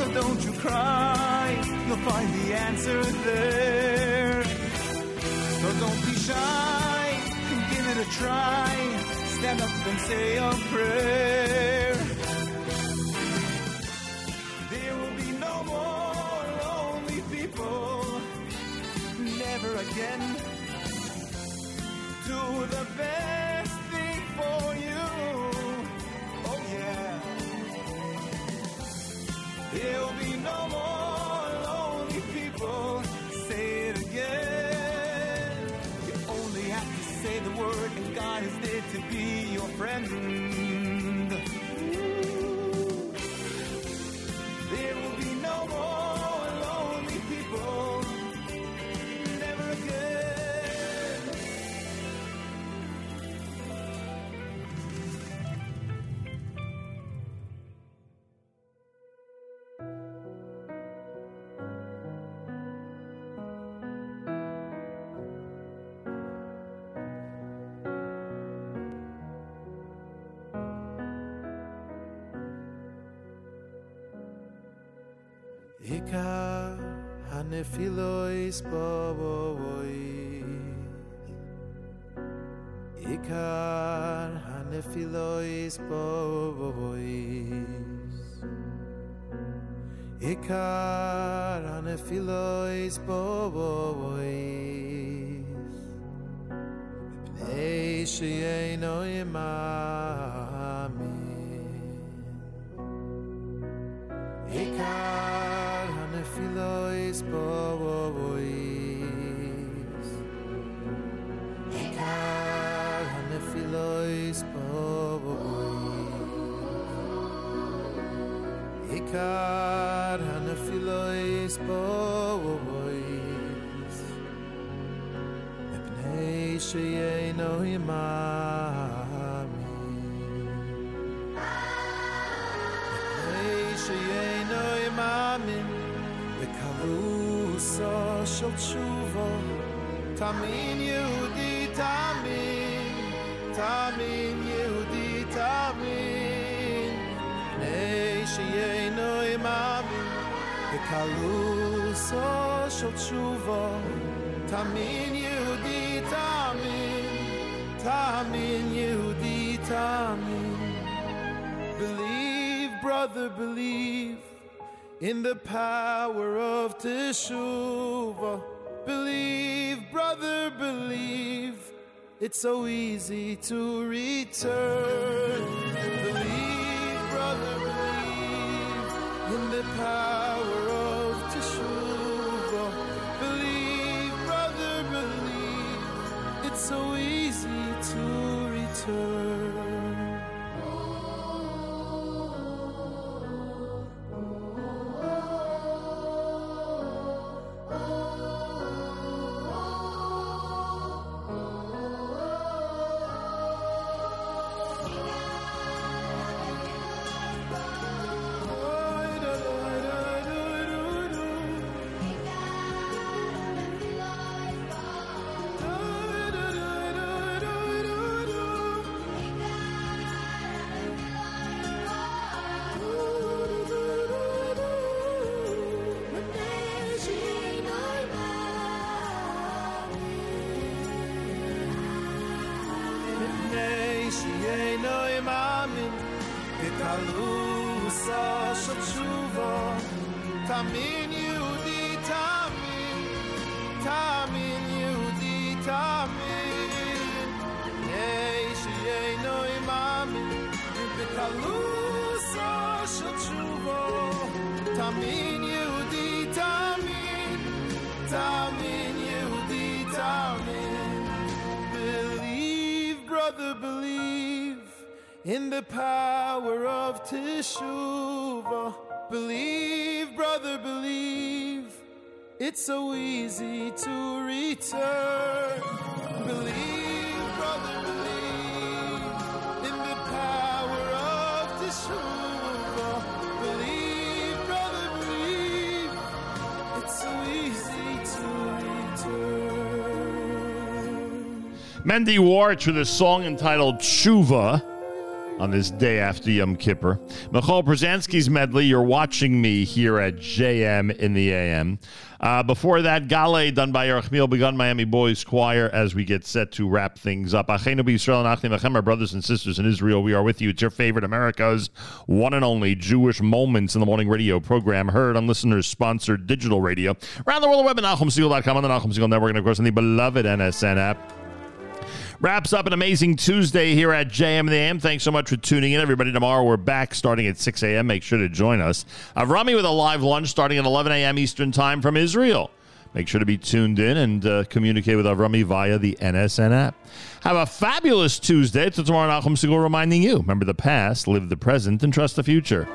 So don't you cry, you'll find the answer there. So don't be shy, and give it a try. Stand up and say a prayer. There will be no more lonely people, never again. Ikar hanefilois bovois Ikar hanefilois bovois Ikar hanefilois bovois Mipnei sheyeino imamin Tamin Yehudi Tamin Tamin Yehudi Tamin Mepnei sheyeino imamin Bekaruso shel tshuva Tamin Yehudi Tamin Tamin Yehudi Tamin Believe, brother, believe in the power of Teshuvah. Believe, brother, believe. It's so easy to return. Believe, brother, believe in the power of Teshuvah. Believe, brother, believe. It's so easy to return. It's so easy to return. Believe, brother, believe in the power of. Believe, brother, believe. It's so easy to return. Mendy Worch with a song entitled Tshuva on this day after Yom Kippur. Michal Brzezinski's medley, You're Watching Me here at JM in the AM. Uh, before that, Gale done by Yerachmiel Begun Miami Boys Choir as we get set to wrap things up. Achenu B'Yisrael and Achim our brothers and sisters in Israel, we are with you. It's your favorite America's one and only Jewish Moments in the Morning radio program, heard on listeners sponsored digital radio. Around the world, web at NachumSegal.com on the Nachum Segal Network, and of course on the beloved NSN app. Wraps up an amazing Tuesday here at JM the AM. Thanks so much for tuning in, everybody. Tomorrow we're back starting at 6 a.m. Make sure to join us. Avrami with a live lunch starting at 11 a.m. Eastern Time from Israel. Make sure to be tuned in and uh, communicate with Avrami via the NSN app. Have a fabulous Tuesday. Till tomorrow, Nachum Segal reminding you remember the past, live the present, and trust the future.